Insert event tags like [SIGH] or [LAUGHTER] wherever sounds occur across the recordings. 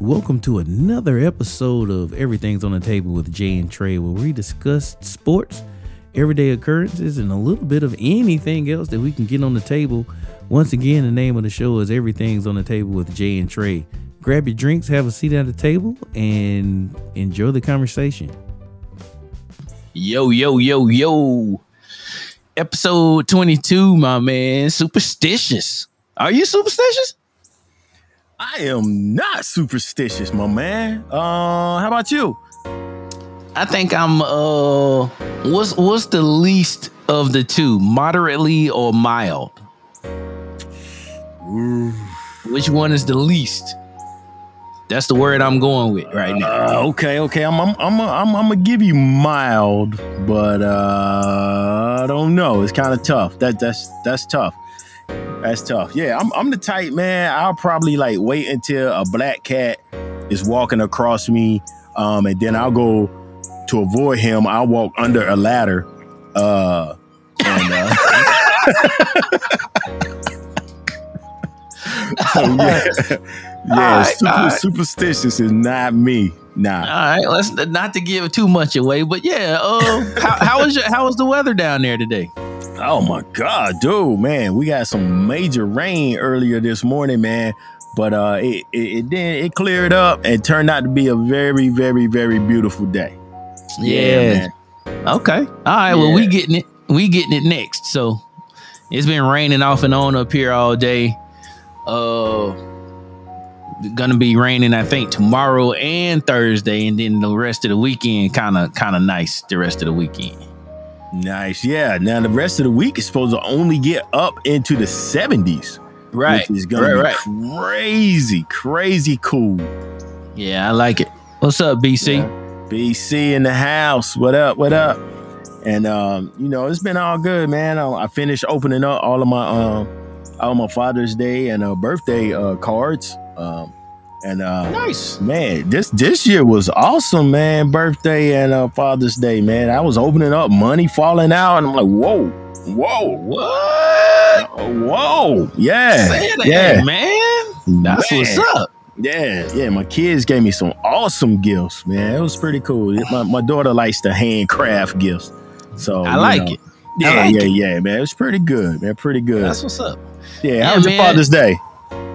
Welcome to another episode of Everything's on the Table with Jay and Trey, where we discuss sports, everyday occurrences, and a little bit of anything else that we can get on the table. Once again, the name of the show is Everything's on the Table with Jay and Trey. Grab your drinks, have a seat at the table, and enjoy the conversation. Yo, yo, yo, yo. Episode 22, my man. Superstitious. Are you superstitious? I am not superstitious, my man. Uh, how about you? I think I'm uh what's what's the least of the two? Moderately or mild? Ooh. Which one is the least? That's the word I'm going with right now. Uh, okay, okay. I'm I'm I'm I'm, I'm gonna give you mild, but uh, I don't know. It's kind of tough. That that's that's tough. That's tough. Yeah, I'm I'm the type man. I'll probably like wait until a black cat is walking across me, um, and then I'll go to avoid him. I'll walk under a ladder, uh, and uh, [LAUGHS] so yeah, yeah. right, super, right. superstitious is not me. Nah. All right, let's not to give too much away, but yeah. Uh, how, how was your, how was the weather down there today? Oh my god, dude, man, we got some major rain earlier this morning, man. But uh, it it, then it cleared up and turned out to be a very, very, very beautiful day. Yeah, man. Okay. All right. Well, we Yeah. getting it. We getting it next. So it's been raining off and on up here all day. Uh, gonna be raining. I think tomorrow and Thursday, and then the rest of the weekend. Kind of, kind of nice. The rest of the weekend. Nice, yeah. Now the rest of the week is supposed to only get up into the seventies, Right. which is gonna right. be Right. crazy, crazy cool. Yeah, I like it. What's up, BC? Yeah. BC in the house. What up? What up? And um, you know, it's been all good, man. I, I finished opening up all of my um all my Father's Day and uh, birthday uh cards. Um and uh Nice. man, this this year was awesome, man. Birthday and uh Father's Day, man. I was opening up money falling out, and I'm like, whoa, whoa, What? whoa, yeah. Say that, yeah. man. That's Man. what's up. Yeah, yeah. My kids gave me some awesome gifts, man. It was pretty cool. My, my daughter likes to handcraft gifts, so I like know. it. Yeah, like yeah, it. yeah, man. It was pretty good, man. Pretty good. That's what's up. yeah. yeah, How was your. Father's Day?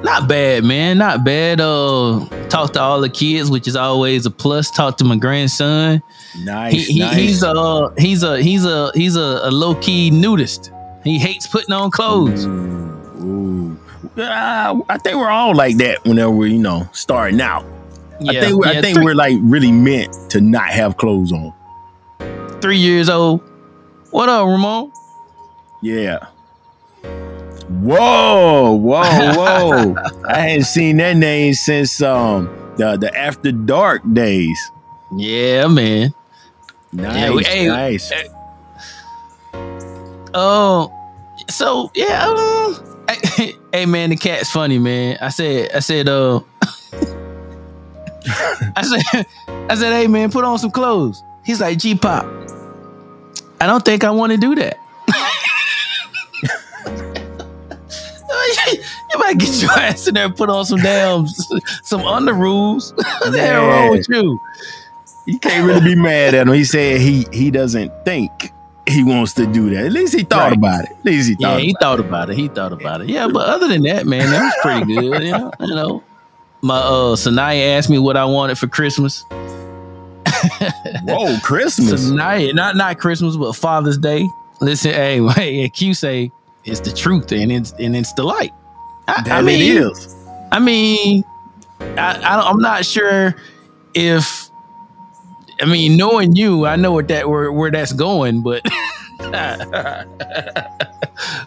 Not bad, man. Not bad. Uh, talk to all the kids, which is always a plus. Talk to my grandson. Nice, He, he, nice. He's a he's a he's a he's a, a low key nudist. He hates putting on clothes. Ooh, ooh. Ah, I think we're all like that whenever we're you know starting out. I think we I yeah, think three, we're like really meant to not have clothes on. three years old. What up, Ramon? Yeah. Whoa, whoa, whoa! [LAUGHS] I hadn't seen that name since um the the after dark days. Yeah, man. Nice, Yeah, we- hey, nice. Oh, so yeah. Hey, [LAUGHS] hey, man, the cat's funny, man. I said, I said, uh, [LAUGHS] I said, I said, hey, man, put on some clothes. He's like, G pop. I don't think I want to do that. You might get your [LAUGHS] ass in there and put on some damn [LAUGHS] some under rules. [LAUGHS] what the hell wrong with you? You can't really be mad at him. He said he he doesn't think he wants to do that. At least he thought Right. about it. At least he thought. Yeah, he about thought about it. He thought about it. Yeah, but other than that, man, that was pretty good. You know, you know. My uh Sanaya asked me what I wanted for Christmas. Whoa, Christmas. Sanaya, not not Christmas, but Father's Day. Listen, hey, hey, Q say it's the truth and it's and it's the light. I, That I mean, it is. I mean, I, I I'm not sure if I mean knowing you, I know what that where where that's going, but [LAUGHS]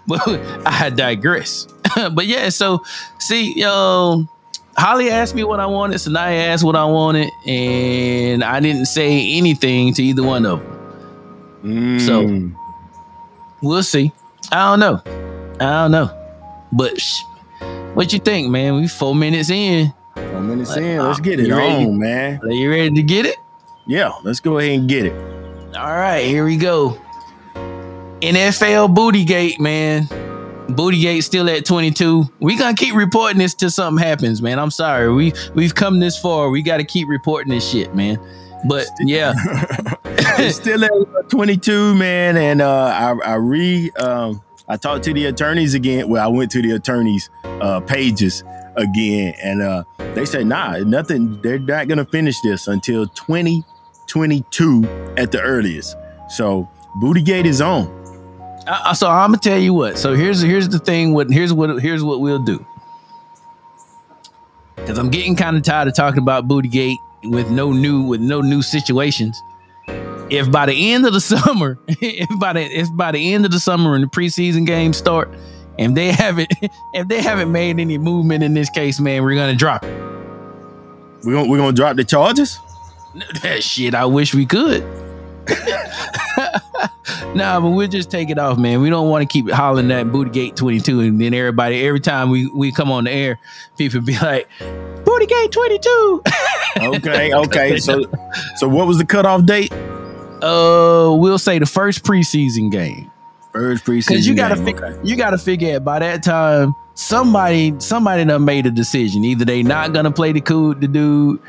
but I digress. [LAUGHS] but yeah, so see, um, Holly asked me what I wanted, Sanaya asked what I wanted, and I didn't say anything to either one of them. So- Mm. We'll see. I don't know. I don't know. But sh- what you think, man? We four minutes in. Four minutes Like, in. Let's uh, get it you ready? on, man. Are you ready to get it? Yeah, let's go ahead and get it. All right, here we go. NFL Bootygate, man. Bootygate still at 22. We gonna keep reporting this till something happens, man. I'm sorry. We we've come this far. We got to keep reporting this shit, man. But yeah, [LAUGHS] still at 22, man. And uh, I I re um, I talked to the attorneys again. Well, I went to the attorneys' uh, pages again, and uh, they said, nah, nothing. They're not gonna finish this until 2022 at the earliest. So Bootygate is on. Uh, so I'm gonna tell you what. So here's here's the thing. What here's what here's what we'll do. Because I'm getting kind of tired of talking about Bootygate with no new with no new situations. If by the end of the [LAUGHS] summer, if by the if by the end of the summer and the preseason games start, and they haven't [LAUGHS] if they haven't made any movement in this case, man, we're gonna drop it. We're gonna we're gonna drop the charges. [LAUGHS] That shit, I wish we could. nah, but we'll just take it off, man. We don't want to keep hollering that Bootygate 22, and then everybody, every time we we come on the air, people be like, Bootygate 22. okay, okay. So, so what was the cutoff date? Uh, we'll say the first preseason game. First preseason. Because you gotta game, figure, okay. you gotta figure it by that time. Somebody, somebody done made a decision. Either they not gonna play the cool the dude,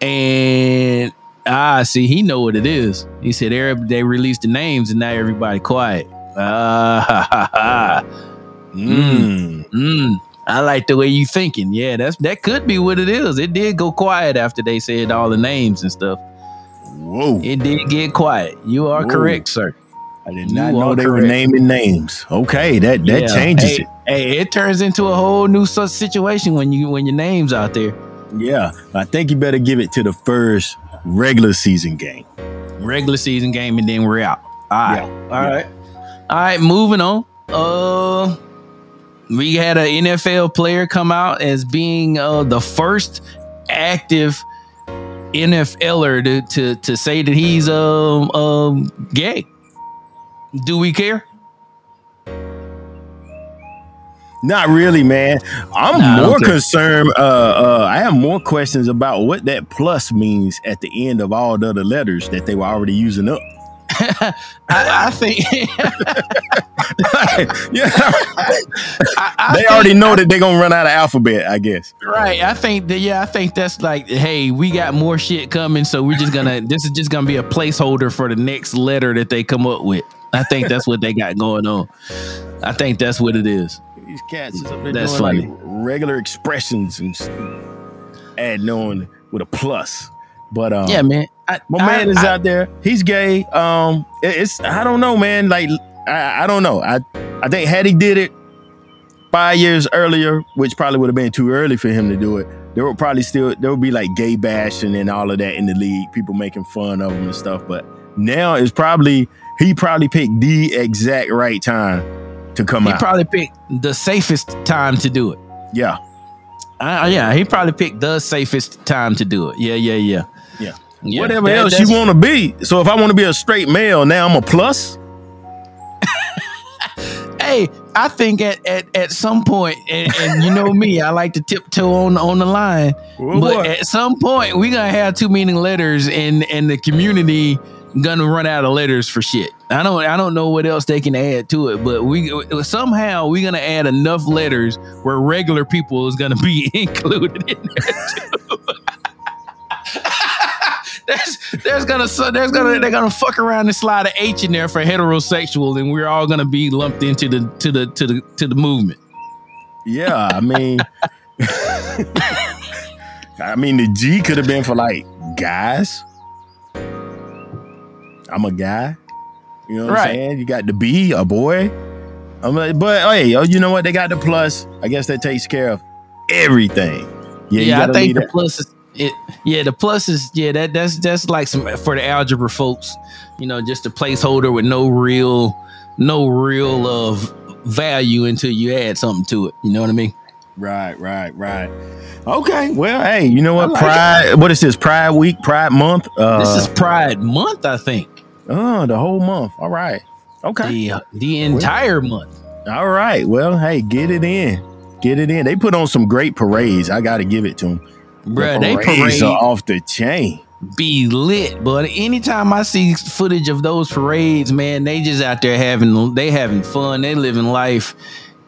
and ah, see, he know what it is. He said they released the names, and now everybody quiet. Ah, ha, ha, ha. Mm. Mm, I like the way you thinking. Yeah, that's that could be what it is. It did go quiet after they said all the names and stuff. Whoa! It did get quiet. You are Whoa. correct, sir. I did you not know they were naming names. Okay, that that Yeah. changes hey, Hey, it turns into a whole new situation when you when your name's out there. Yeah, I think you better give it to the first regular season game. Regular season game, and then we're out. All right, Yeah. all right, all right. Moving on. Uh, we had an NFL player come out as being uh the first active NFLer to to to say that he's um um gay. Do we care? Not really, man. I'm Nah, more concerned. Uh, uh, I have more questions about what that plus means at the end of all the other letters that they were already using up. I, I think [LAUGHS] yeah, I, I they think- already know that they're gonna run out of alphabet. I guess. Right. I think that yeah, I think that's like, hey, we got more shit coming, so we're just gonna this is just gonna be a placeholder for the next letter that they come up with. I think that's what they got going on. I think that's what it is. These cats is up there That's doing funny. like regular expressions and s- adding on with a plus. But um, Yeah, man. I, my I- man is I- out there. He's gay. Um, it- it's I don't know, man. Like I, I don't know. I I think had he did it five years earlier, which probably would have been too early for him to do it. There would probably still there would be like gay bashing and all of that in the league, people making fun of him and stuff. But now it's probably he probably picked the exact right time to come He out. He probably picked the safest time to do it. yeah. Uh, yeah, he probably picked the safest time to do it. Yeah, yeah, yeah. Yeah. Yeah, Whatever that- else you want to be. So if I want to be a straight male, now I'm a plus. [LAUGHS] Hey, I think at at, at some point, and, and you know me, I like to tiptoe on on the line. Well, but what? at some point, we gonna have too many letters, and and the community gonna run out of letters for shit. I don't I don't know what else they can add to it, but we somehow we gonna add enough letters where regular people is gonna be [LAUGHS] included in there too. There's, there's gonna so there's gonna they're gonna fuck around and slide an H in there for heterosexual, and we're all gonna be lumped into the to the to the to the movement. Yeah, I mean, [LAUGHS] I mean the G could have been for like guys. I'm a guy. You know what Right. I'm saying? You got the B, a boy. I'm like, but hey, oh, you know what? They got the plus. I guess that takes care of everything. Yeah, you Yeah, I think the plus is it. Yeah, the plus is yeah that that's that's like some for the algebra folks. You know, just a placeholder with no real no real of value until you add something to it. You know what I mean? Right, right, right. Okay, well, hey, you know what? Like Pride. What is this? Pride Week, Pride Month. Uh, this is Pride Month, I think. oh, the whole month. All right. Okay. The uh, the entire month. All right. Well, hey, get it in. Get it in. They put on some great parades. I got to give it to them. Bruh, they parades parade are off the chain. be lit. But anytime I see footage of those parades, man, they just out there having they having fun. They living life.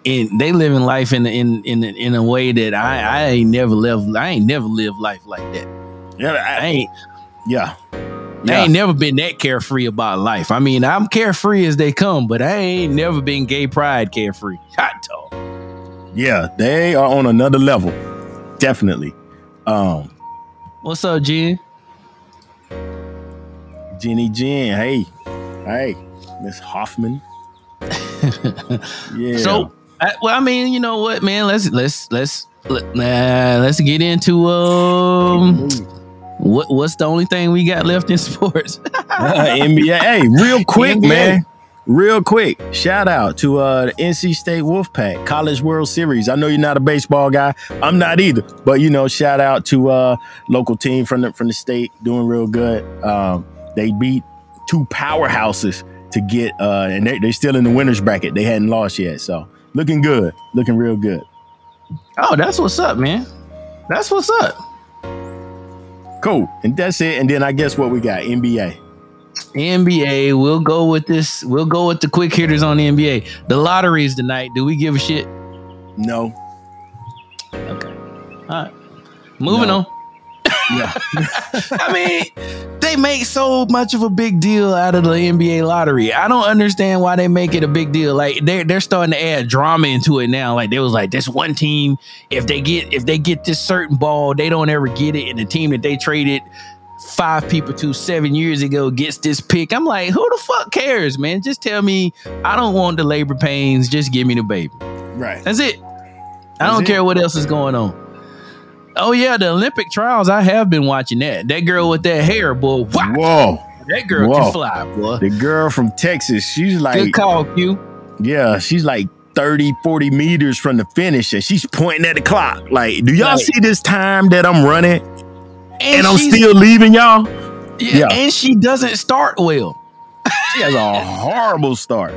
in they living life in in in in a way that I I ain't never lived. I ain't never lived life like that. Yeah, I I, ain't yeah, I ain't never been that carefree about life. I mean, I'm carefree as they come, but I ain't never been gay pride carefree. [LAUGHS] Hot dog. yeah. They are on another level, definitely. Um, What's up, Jen? Jenny Jen, hey, hey, Miss Hoffman. [LAUGHS] yeah. So, I, well, I mean, you know what, man? Let's let's let's let, nah, let's get into um what what's the only thing we got left in sports? [LAUGHS] [LAUGHS] Uh, NBA. Hey, real quick, NBA. man. Real quick, shout out to uh, the NC State Wolfpack College World Series. I know you're not a baseball guy. I'm not either, but you know, shout out to uh, local team from the from the state doing real good. Um, they beat two powerhouses to get, uh, and they, they're still in the winners bracket. They hadn't lost yet, so looking good, looking real good. oh, that's what's up, man. That's what's up. Cool, and that's it. And then I guess what we got NBA. NBA, we'll go with this. We'll go with the quick hitters on the NBA. The lotteries tonight. Do we give a shit? No, Okay. All right. Moving No. on. yeah, [LAUGHS] I mean, they make so much of a big deal out of the NBA lottery. I don't understand why they make it a big deal. Like they're they're starting to add drama into it now. Like they was like this one team, if they get if they get this certain ball, they don't ever get it, and the team that they traded five people to seven years ago gets this pick. I'm like, who the fuck cares, man? Just tell me I don't want the labor pains. Just give me the baby. right. That's it. I don't it. care what else is going on. Oh yeah, the Olympic trials. I have been watching that. That girl with that hair, boy. Wow, Whoa. that girl Whoa. can fly, boy. The girl from Texas, she's like, Good call, Q. yeah, she's like 30, 40 meters from the finish and she's pointing at the clock. Like, do y'all Right. see this time that I'm running and, I'm still leaving y'all? yeah, yeah. and she doesn't start well. She has a horrible start.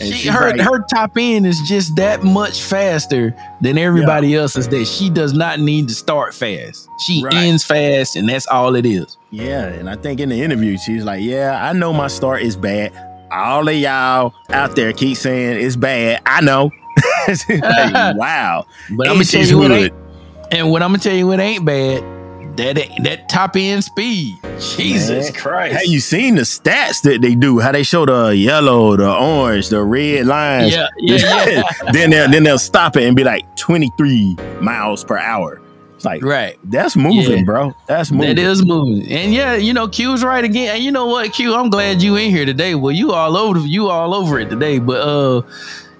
And She, her like- her top end is just that much faster than everybody else's. That she does not need to start fast. She Right. ends fast, and that's all it is. yeah, and I think in the interview, she's like, yeah, I know my start is bad. All of y'all out there keep saying it's bad. I know. [LAUGHS] Like, [LAUGHS] wow. But I'm And gonna tell you what ain't, and what I'm gonna tell you it ain't bad. That that top end speed. Jesus Man. Christ. Have you seen the stats that they do? How they show the yellow, the orange, the red lines. Yeah, [LAUGHS] yeah, yeah. then they'll then they'll stop it and be like 23 miles per hour. It's like right. that's moving, Yeah. bro. That's moving. That is moving. And yeah, you know, Q's right again. And you know what, Q, I'm glad you in here today. Well, you all over you all over it today. But uh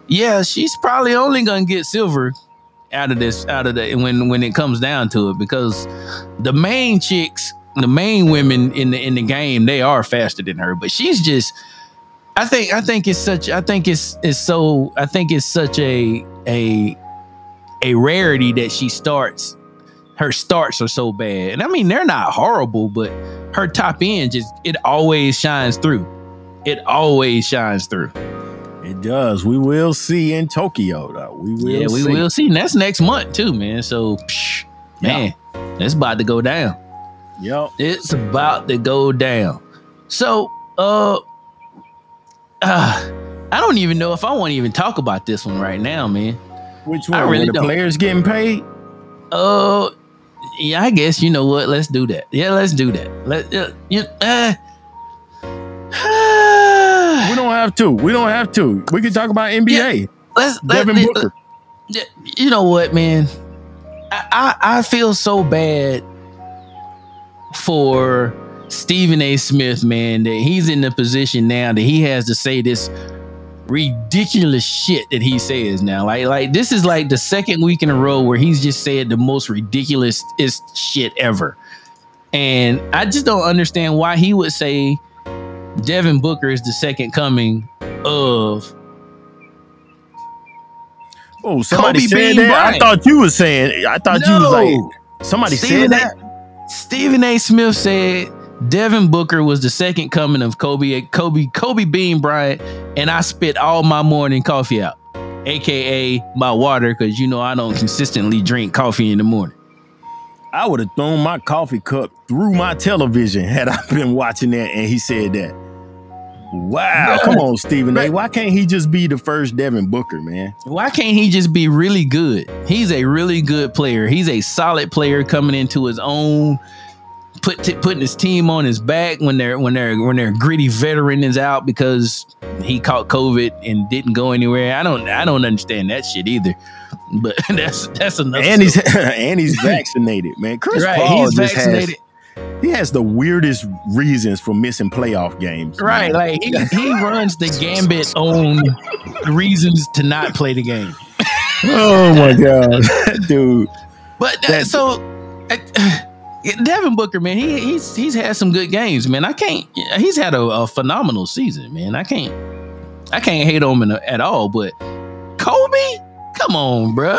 yeah, she's probably only gonna get silver out of this, out of the when when it comes down to it, because the main chicks, the main women in the in the game, they are faster than her. But she's just I think I think it's such I think it's it's so I think it's such a a a rarity that she starts her starts are so bad. And I mean, they're not horrible, but her top end just it always shines through. It always shines through. It does. We will see in Tokyo, though. We will. yeah, we see. will see. And that's next month too, man. So, psh, man, it's about to go down. Yep. It's about to go down. So, uh, uh I don't even know if I want to even talk about this one right now, man. Which I one? really the don't. players getting paid? Uh, yeah, I guess you know what. Let's do that. Yeah, let's do that. Let uh, you. Uh, We don't have to. We don't have to. We can talk about NBA. let's Devin let- Booker. Uh, yeah, you know what, man? I, I I feel so bad for Stephen A. Smith, man, that he's in the position now that he has to say this ridiculous shit that he says now. Like, like this is like the second week in a row where he's just said the most ridiculous shit ever. And I just don't understand why he would say Devin Booker is the second coming of Oh, somebody Kobe said Bean that. I thought you was saying. I thought you was like somebody Stephen said A- that. Stephen A. Smith said Devin Booker was the second coming of Kobe, Kobe, Kobe Bean Bryant, and I spit all my morning coffee out, aka my water, because you know I don't consistently drink coffee in the morning. I would have thrown my coffee cup through my television had I been watching that and he said that. Wow, Bruh. come on, Stephen A. Why can't he just be the first Devin Booker, man? Why can't he just be really good? He's a really good player. He's a solid player coming into his own, put t- putting his team on his back when they're when they're when their gritty veteran is out because he caught COVID and didn't go anywhere. I don't I don't understand that shit either. But [LAUGHS] that's that's enough. And he's [LAUGHS] and he's vaccinated, man. Chris right. Paul He's just vaccinated. has he has the weirdest reasons for missing playoff games. Right, man. like he, he [LAUGHS] runs the gambit on reasons to not play the game. oh my god, [LAUGHS] dude. But uh, That- so uh, [SIGHS] Devin Booker, man, he he's he's had some good games, man. I can't. He's had a, a phenomenal season, man. I can't. I can't hate on him at all. But Kobe, come on, bruh.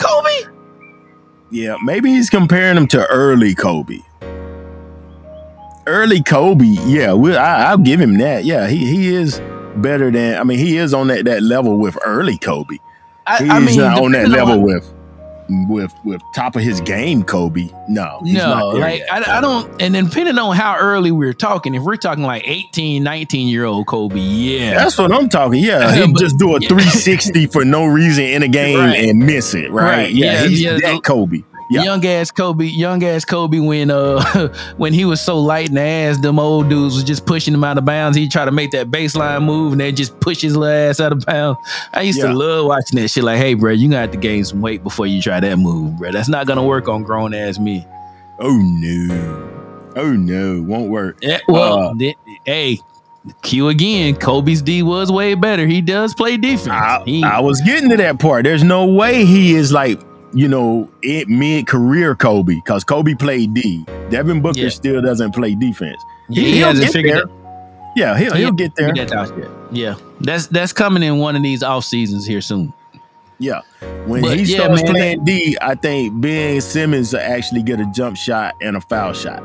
Kobe, Yeah, maybe he's comparing him to early Kobe. Early Kobe, yeah, we, I, I'll give him that. Yeah, he he is better than. I mean, he is on that that level with early Kobe. I, He's I mean, on that level with with with top of his game Kobe. No, he's no, not like. I, I don't, and then depending on how early we're talking, if we're talking like 18, 19 year old Kobe, yeah, That's what I'm talking. Yeah, [LAUGHS] he'll just do a yeah. 360 for no reason in a game Right. and miss it. Right? Right. Yeah, Yeah, he's yeah. that Kobe. Yeah. young ass Kobe, young ass Kobe when uh [LAUGHS] when he was so light in the ass, them old dudes was just pushing him out of bounds. He tried to make that baseline move and they just push his little ass out of bounds. I used Yeah. to love watching that shit. Like, hey, bro, you gonna have to gain some weight before you try that move, bro. That's not gonna work on grown ass me. Oh no. Oh no, won't work. Yeah, well, Uh, th- hey, Q again. Kobe's D was way better. He does play defense. I, He- I was getting to that part. There's no way he is like, you know, it mid career Kobe because Kobe played D. Devin Booker Yeah. still doesn't play defense. he, he'll hasn't get figured there. it. Yeah, he'll, He he'll get there. figured that. Yeah, that's that's coming in one of these off seasons here soon. Yeah. When But he yeah, starts man, playing D, I think Ben Simmons will actually get a jump shot and a foul shot.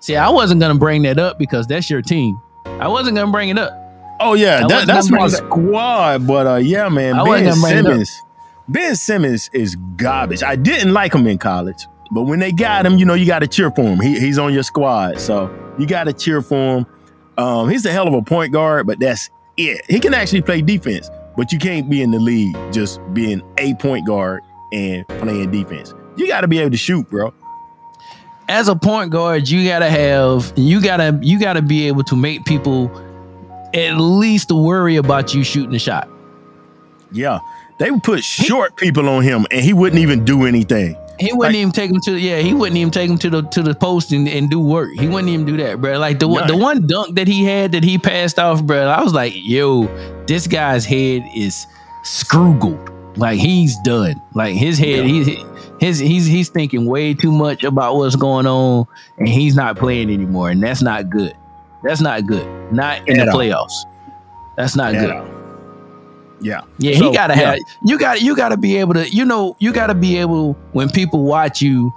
See, I wasn't gonna bring that up because that's your team. I wasn't gonna bring it up. Oh yeah, that, that's my squad. But uh, yeah, man, I Ben wasn't gonna bring it up. Simmons. Ben Simmons is garbage. I didn't like him in college, but when they got him, you know, you got to cheer for him. He, he's on your squad, so you got to cheer for him. Um, he's a hell of a point guard, but that's it. He can actually play defense, but you can't be in the league just being a point guard and playing defense. You got to be able to shoot, bro. As a point guard, you gotta have you gotta you gotta be able to make people at least worry about you shooting a shot. Yeah, they would put short people on him, and he wouldn't even do anything. He wouldn't Like- even take him to yeah, he wouldn't even take him to the to the post and, and do work. He wouldn't even do that, bro. Like the one the one dunk that he had that he passed off, bro. I was like, yo, this guy's head is scroogled. Like he's done. Like his head, he his he's he's thinking way too much about what's going on, and he's not playing anymore, and that's not good. That's not good. Not in At the all. playoffs. That's not At good. all. Yeah. Yeah, So, he gotta yeah. have you gotta you gotta be able to, you know, you gotta be able when people watch you,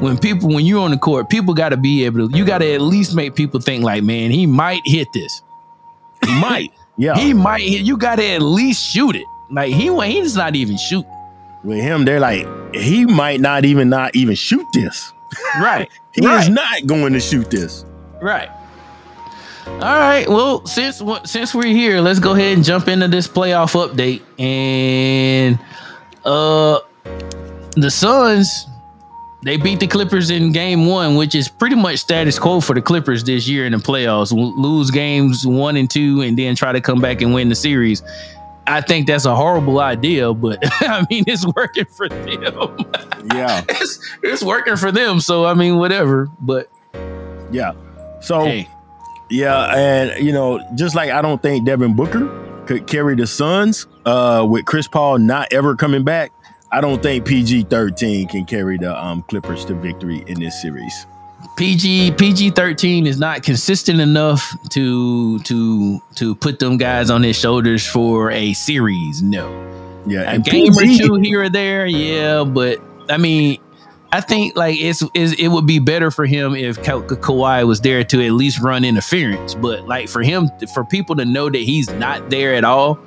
when people when you're on the court, people gotta be able to, you gotta at least make people think like, man, he might hit this. He [LAUGHS] might. Yeah. He might hit you gotta at least shoot it. Like he he's not even shoot. with him, they're like, he might not even not even shoot this. Right. [LAUGHS] He right. is not going to shoot this. Right. All right. Well, since since we're here, let's go ahead and jump into this playoff update. And uh the Suns they beat the Clippers in game 1, which is pretty much status quo for the Clippers this year in the playoffs. Lose games 1 and 2 and then try to come back and win the series. I think that's a horrible idea, but [LAUGHS] I mean it's working for them. [LAUGHS] Yeah, it's, it's working for them, so I mean whatever, but yeah. So hey. Yeah, and you know, just like I don't think Devin Booker could carry the Suns uh, with Chris Paul not ever coming back. I don't think PG thirteen can carry the um, Clippers to victory in this series. PG PG thirteen is not consistent enough to to to put them guys on his shoulders for a series. No, Yeah, a and game or PG two here or there, yeah. But I mean, I think like it's, it's it would be better for him if Ka- Ka- Kawhi was there to at least run interference. But like for him, for people to know that he's not there at all,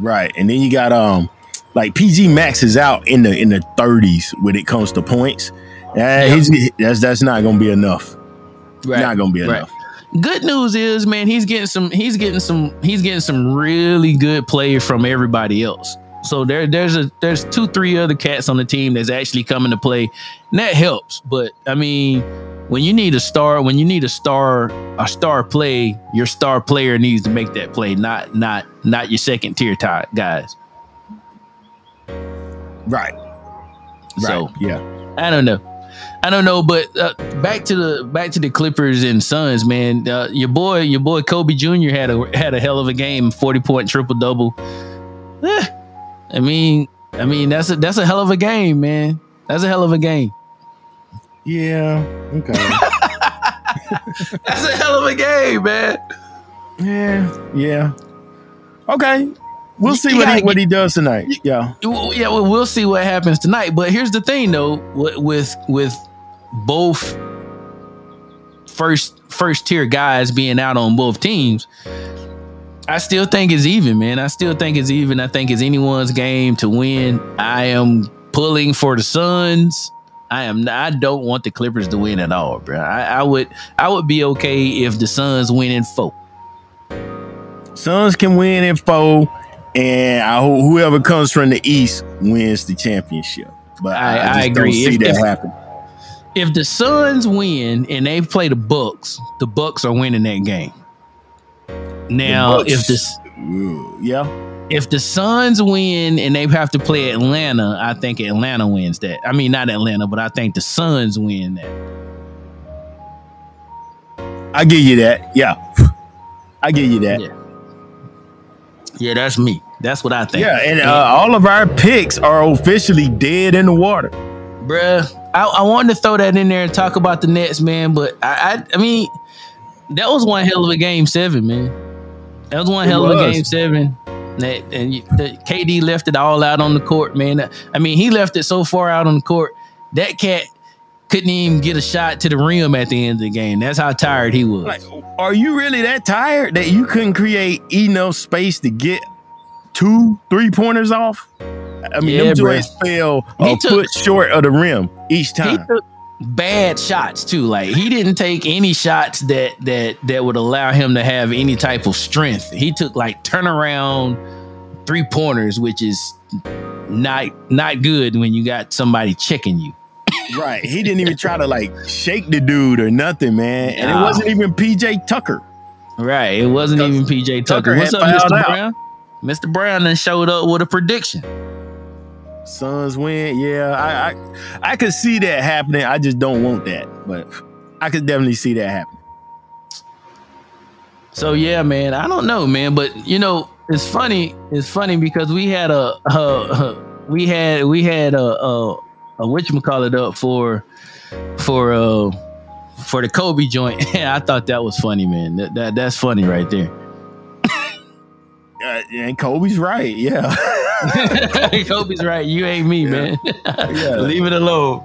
Right, and then you got um like PG Max is out in the in the 30s when it comes to points, Yeah, he's that's that's not gonna be enough. Right. Not gonna be Right. enough. Good news is, man, he's getting some. He's getting some. He's getting some really good play from everybody else. So there, there's a there's two, three other cats on the team that's actually coming to play, and that helps. But I mean, when you need a star, when you need a star, a star play, your star player needs to make that play, not not not your second tier tie guys. Right. Right. So yeah. I don't know. I don't know, but uh, back to the back to the Clippers and Suns, man. Uh, your boy, your boy Kobe Jr. had a had a hell of a game, forty point triple double. Eh, I mean, I mean that's a that's a hell of a game, man. That's a hell of a game. Yeah. Okay. [LAUGHS] That's a hell of a game, man. yeah. Yeah. Okay. We'll see what he what he does tonight. Yeah. Yeah, well, we'll see what happens tonight. But here's the thing, though, with with, with both first first tier guys being out on both teams, I still think it's even, man. I still think it's even. I think it's anyone's game to win. I am pulling for the Suns. I am. Not, I don't want the Clippers to win at all, bro. I, I would. I would be okay if the Suns win in four. Suns can win in four, and I hope whoever comes from the East wins the championship. But I, I- I agree. see If- that if- happen. If the Suns win and they play the Bucks, the Bucks are winning that game. Now, Bucks- if this yeah, if the Suns win and they have to play Atlanta, I think Atlanta wins that. I mean, not Atlanta, but I think the Suns win that. I give you that. Yeah, [LAUGHS] I give you that. Yeah. Yeah, that's me. That's what I think. Yeah, and uh, all of our picks are officially dead in the water. bruh. I, I wanted to throw that in there and talk about the Nets, man, but I, I, I mean, that was one hell of a game seven, man. That was one It hell of a game seven. That, and you, the, KD left it all out on the court, man. I mean, he left it so far out on the court that cat couldn't even get a shot to the rim at the end of the game. That's how tired he was. Like, are you really that tired that you couldn't create enough space to get two three pointers off? I mean, Yeah, them bruh. joints fell He a took- foot short of the rim each he time. took bad shots too. Like he didn't take any shots that that that would allow him to have any type of strength. He took like turnaround three pointers, which is not not good when you got somebody checking you. Right. He didn't even try to like shake the dude or nothing, man. And it wasn't even PJ Tucker. Right. It wasn't even PJ Tucker. Tucker What's up, Mr. out. Brown? Mr. Brown then showed up with a prediction. Suns win. Yeah, I, I I could see that happening. I just don't want that. But I could definitely see that happening. So yeah, man, I don't know, man, but you know, it's funny. It's funny because we had a, [LAUGHS] uh, we had we had a a, a call it up for for uh for the Kobe joint. [LAUGHS] I thought that was funny, man. That, that that's funny right there. [LAUGHS] Uh, and Kobe's right. Yeah. [LAUGHS] Kobe's right. You ain't me, Yeah. man. Yeah. [LAUGHS] Leave it alone.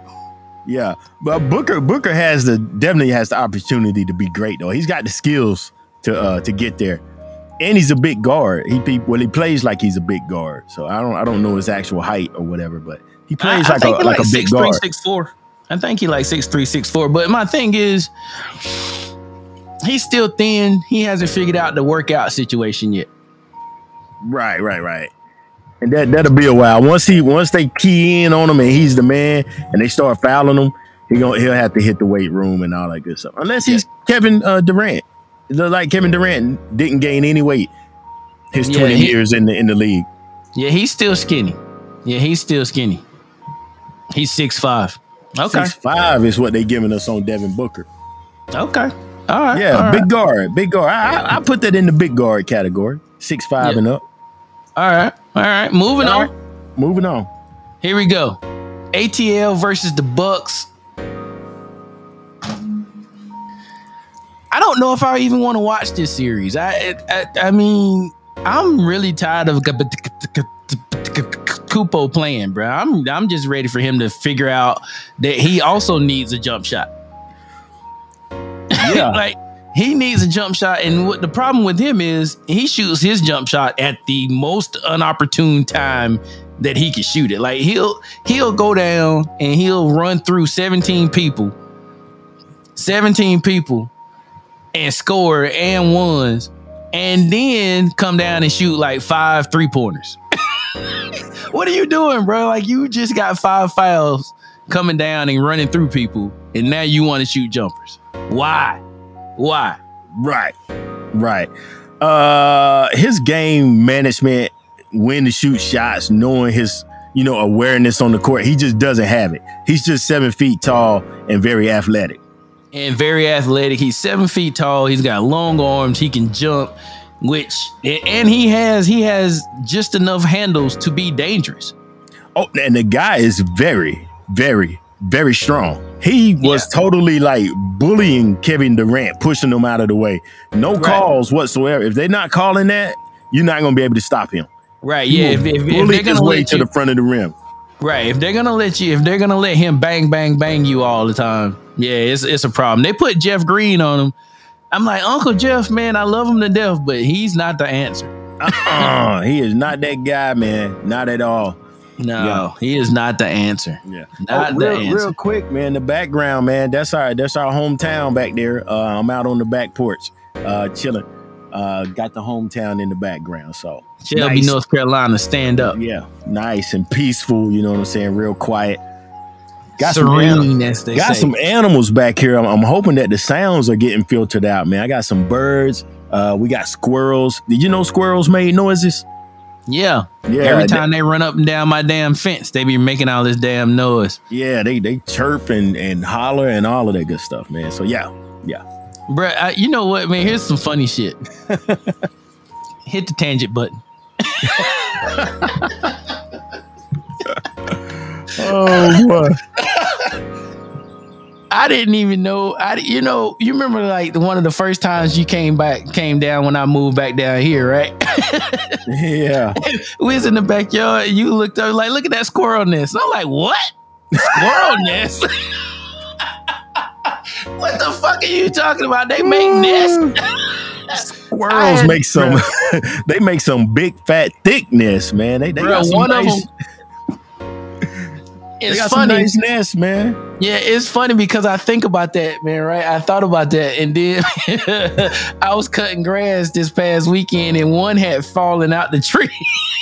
Yeah, but Booker Booker has the definitely has the opportunity to be great though. He's got the skills to uh to get there, and he's a big guard. He pe- well he plays like he's a big guard. So I don't I don't know his actual height or whatever, but he plays I, I like think a like, a big six three, guard. six four. I think he like six three, six four. But my thing is, he's still thin. He hasn't figured out the workout situation yet. Right, right, right. And that that'll be a while. Once he once they key in on him and he's the man, and they start fouling him, he going he'll have to hit the weight room and all that good stuff. Unless he's Kevin uh, Durant. Like Kevin Durant didn't gain any weight his Yeah, twenty he- years in the in the league. Yeah, he's still skinny. Yeah, he's still skinny. He's six five. Okay. Six five is what they giving us on Devin Booker. Okay. All right. Yeah, all right. big guard, big guard. I, I, I put that in the big guard category. Six five Yeah. and up. All right. All right. Moving All on. Moving on. Here we go. ATL versus the Bucks. I don't know if I even want to watch this series. I, I, I mean, I'm really tired of Kupo playing, bro. I'm, I'm just ready for him to figure out that he also needs a jump shot. [LAUGHS] Yeah. like he needs a jump shot, and what the problem with him is he shoots his jump shot at the most unopportune time that he can shoot it. Like he'll he'll go down and he'll run through 17 people, 17 people, and score and ones, and then come down and shoot like five three pointers. [LAUGHS] what are you doing, bro? Like you just got five fouls coming down and running through people, and now you want to shoot jumpers. Why? Why? Right. Right. Uh his game management, when to shoot shots, knowing his, you know, awareness on the court, he just doesn't have it. He's just seven feet tall and very athletic. And very athletic. He's seven feet tall. He's got long arms. He can jump, which and he has he has just enough handles to be dangerous. Oh, and the guy is very, very, very strong. He was Yeah. totally like bullying Kevin Durant, pushing him out of the way. No Right. calls whatsoever. If they're not calling that, you're not gonna be able to stop him. Right. Yeah. If, if, if they're his gonna way let to the front of the rim. right, if they're gonna let you, if they're gonna let him bang, bang, bang you all the time, yeah, it's it's a problem. They put Jeff Green on him. I'm like Uncle Jeff, man, I love him to death, but he's not the answer. Uh, he is not that guy, man. Not at all. No, he is not the answer. Yeah. Not Oh, the real, answer. real quick, man. The background, man. That's our that's our hometown back there. Uh, I'm out on the back porch, uh, chilling. Uh, got the hometown in the background. So Shelby, Nice. North Carolina, stand up. yeah, nice and peaceful. You know what I'm saying? Real quiet. Got some Serene, as they got say. some animals back here. I'm, I'm hoping that the sounds are getting filtered out, man. I got some birds. Uh, we got squirrels. Did you know squirrels made noises? Yeah. Yeah, Every they- time they run up and down my damn fence, they be making all this damn noise. yeah, they they chirp and and holler and all of that good stuff, man. So yeah, yeah. Bruh, I, you know what, man? Here's some funny shit. [LAUGHS] Hit the tangent button. [LAUGHS] Oh boy. I didn't even know. I, you know, you remember like the, one of the first times you came back, came down when I moved back down here, right? [LAUGHS] yeah. [LAUGHS] we was in the backyard. And you looked up like, look at that squirrel nest. I'm like, what? Squirrel nest? [LAUGHS] what the fuck are you talking about? They make nests. Mm. Squirrels had- make some. they make some big fat thickness, man. They, they Bruh, got some one of nice. They It's got some funny. nice nests, man. Yeah, it's funny because I think about that, man, right? I thought about that and then [LAUGHS] I was cutting grass this past weekend and one had fallen out the tree.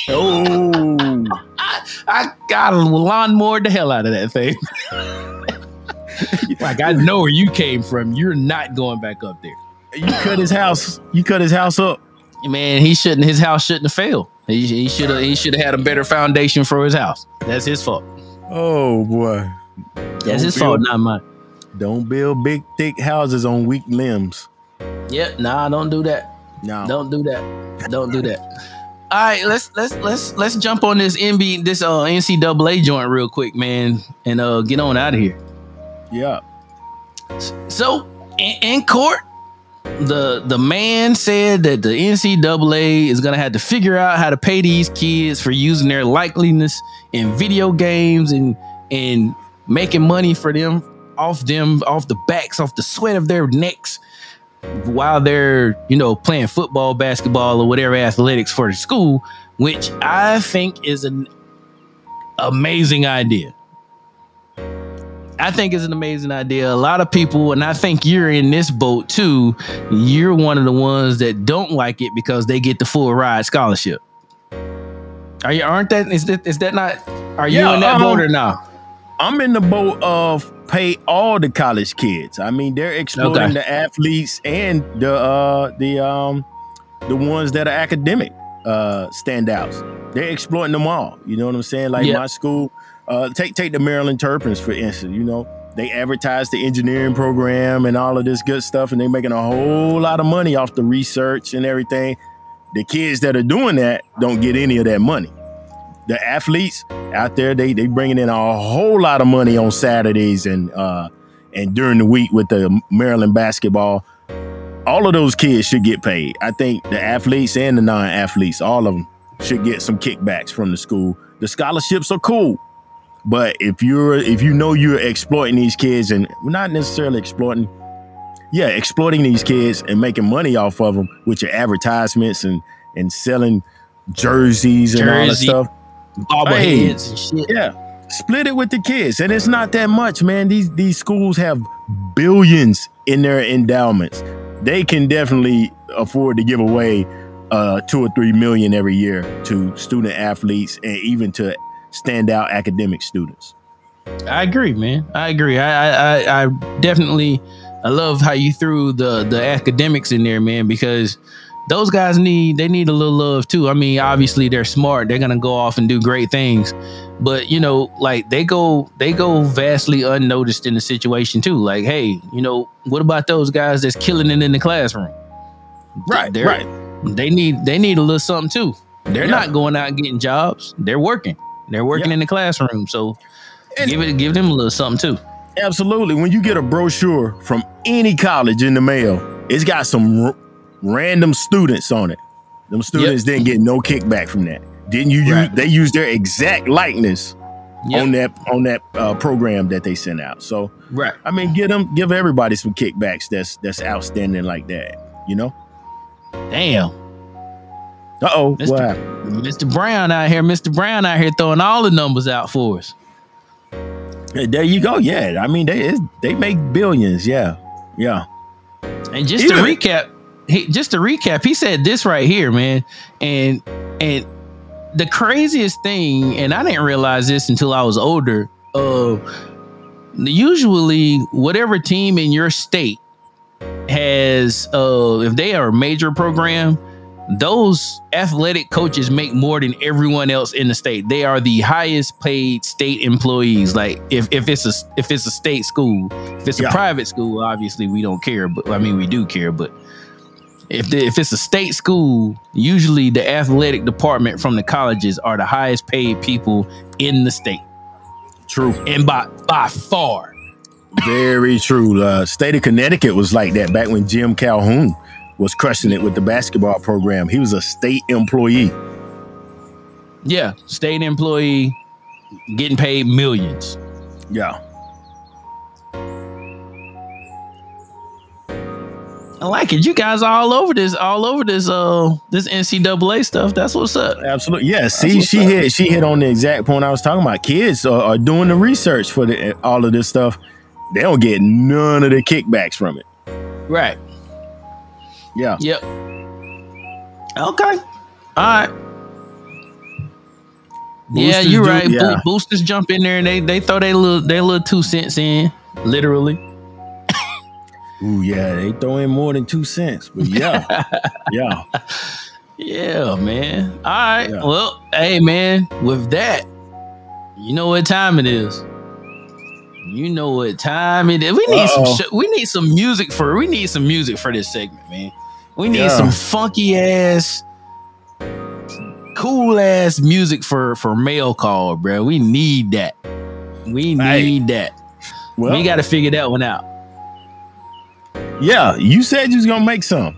Oh, [LAUGHS] I got a lawnmower the hell out of that thing. [LAUGHS] like I know where you came from. You're not going back up there. you cut his house. You cut his house up. Man, he shouldn't his house shouldn't have failed. He should have he should have had a better foundation for his house. That's his fault. Oh boy. That's Don't his fault, not mine. Don't build big thick houses on weak limbs. Yep, nah, don't do that. No. Don't do that. Don't do that. All right, let's let's let's let's jump on this NB this uh NCAA joint real quick, man, and uh get on out of here. Yeah. So in, in court, the the man said that the NCAA is gonna have to figure out how to pay these kids for using their likeliness in video games and and making money for them off them off the backs off the sweat of their necks while they're you know playing football basketball or whatever athletics for the school which i think is an amazing idea I think it's an amazing idea. A lot of people, and I think you're in this boat too. You're one of the ones that don't like it because they get the full ride scholarship. Are you? Aren't that? Is that? Is that not? Are you Yeah, in that um, boat or not? I'm in the boat of pay all the college kids. I mean, they're exploiting Okay. the athletes and the uh the um the ones that are academic uh standouts. They're exploiting them all. You know what I'm saying? Like Yeah. my school, uh take take the Maryland Terrapins for instance, you know. They advertise the engineering program and all of this good stuff, and they're making a whole lot of money off the research and everything. The kids that are doing that don't get any of that money the athletes out there they they bringing in a whole lot of money on Saturdays and uh and during the week with the Maryland basketball. All of those kids should get paid. I think the athletes and the non-athletes, all of them should get some kickbacks from the school. The scholarships are cool. But if you're if you know you're exploiting these kids and not necessarily exploiting, yeah, exploiting these kids and making money off of them with your advertisements and and selling jerseys and all that Jersey. stuff. Hey. bobbleheads and shit. Yeah, split it with the kids, and it's not that much, man. These these schools have billions in their endowments. They can definitely afford to give away uh, two or three million every year to student athletes and even to standout academic students. I agree, man. I agree. I, I, I, I definitely, I love how you threw the the academics in there, man, because those guys need they need a little love too. I mean, obviously they're smart. They're gonna go off and do great things, but you know, like they go they go vastly unnoticed in the situation too. Like, hey, you know, what about those guys that's killing it in the classroom? Right, They're- right. They need they need a little something too. They're Yeah. not going out and getting jobs. They're working. They're working Yeah. in the classroom. So And- give it give them a little something too. Absolutely. When you get a brochure from any college in the mail, it's got some r- random students on it. Them students didn't get no kickback from that. Didn't you use? Right. They used their exact likeness Yep. on that on that uh, program that they sent out. So Right. I mean, give them give everybody some kickbacks. That's that's outstanding like that. You know. Damn. Uh oh. Mr. What? Mr. Brown out here, Mr. Brown out here throwing all the numbers out for us. There you go. Yeah. I mean, they they make billions. Yeah. Yeah. And just Even- to recap, he, just to recap, he said this right here, man. And and the craziest thing, and I didn't realize this until I was older. Uh, usually, whatever team in your state has, uh, if they are a major program, those athletic coaches make more than everyone else in the state. They are the highest paid state employees. Like if, if it's a if it's a state school, if it's Yeah. a private school, obviously we don't care. But I mean we do care. But if the, if it's a state school, usually the athletic department from the colleges are the highest paid people in the state, True. and by by far. Very true. Uh, state of Connecticut was like that back when Jim Calhoun was crushing it with the basketball program. He was a state employee. Yeah, state employee getting paid millions. Yeah. I like it. You guys are all over this, all over this, uh, this NCAA stuff. That's what's up. Absolutely. Yeah. See, she up. hit she hit on the exact point I was talking about. Kids are, are doing the research for the, all of this stuff. They don't get none of the kickbacks from it. Right. Yeah. Yep. Okay. All right. yeah, you're do- right. Bo- boosters jump in there and they they throw their little their little two cents in, literally. [LAUGHS] Ooh, yeah. They throw in more than two cents. But yeah. [LAUGHS] yeah. Yeah, man. All right. Yeah. Well, hey, man. With that, you know what time it is. You know what time it is. We need Uh-oh. some. Sh- we need some music for. We need some music for this segment, man. We need Yeah. some funky ass, cool ass music for for mail call, bro. We need that. We need that. Well, we got to figure that one out. yeah. You said you was gonna make some.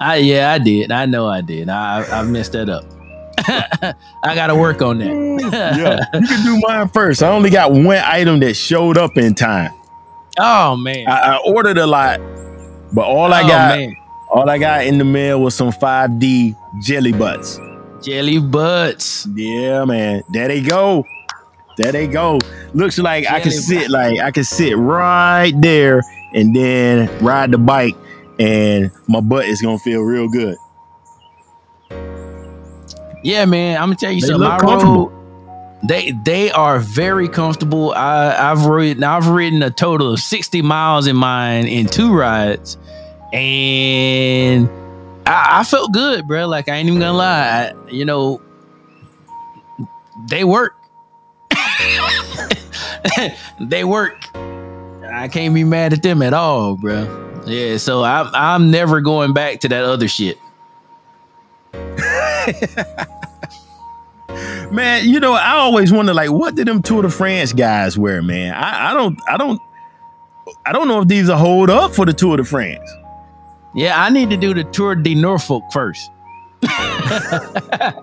I yeah, I did. I know I did. I I messed that up. [LAUGHS] I got to work on that. yeah. [LAUGHS] You can do mine first. I only got one item that showed up in time. Oh man. I, I ordered a lot, but all I Oh, got, man. All I got in the mail was some 5D jelly butts. jelly butts. Yeah, man. There they go. There they go. Looks like I can Jelly sit like I can sit right there and then ride the bike and my butt is gonna feel real good. Yeah, man. I'm gonna tell you They something. comfortable. road, they they are very comfortable. I I've ridden I've ridden a total of 60 miles in mine in two rides, and I, I felt good, bro. Like I ain't even gonna lie. I, you know, they work. [LAUGHS] they work. I can't be mad at them at all, bro. Yeah, so I'm I'm never going back to that other shit. [LAUGHS] Man, you know, I always wonder like what did them Tour de France guys wear, man? I, I don't I don't I don't know if these are hold up for the Tour de France. Yeah, I need to do the Tour de Norfolk first. [LAUGHS] yeah,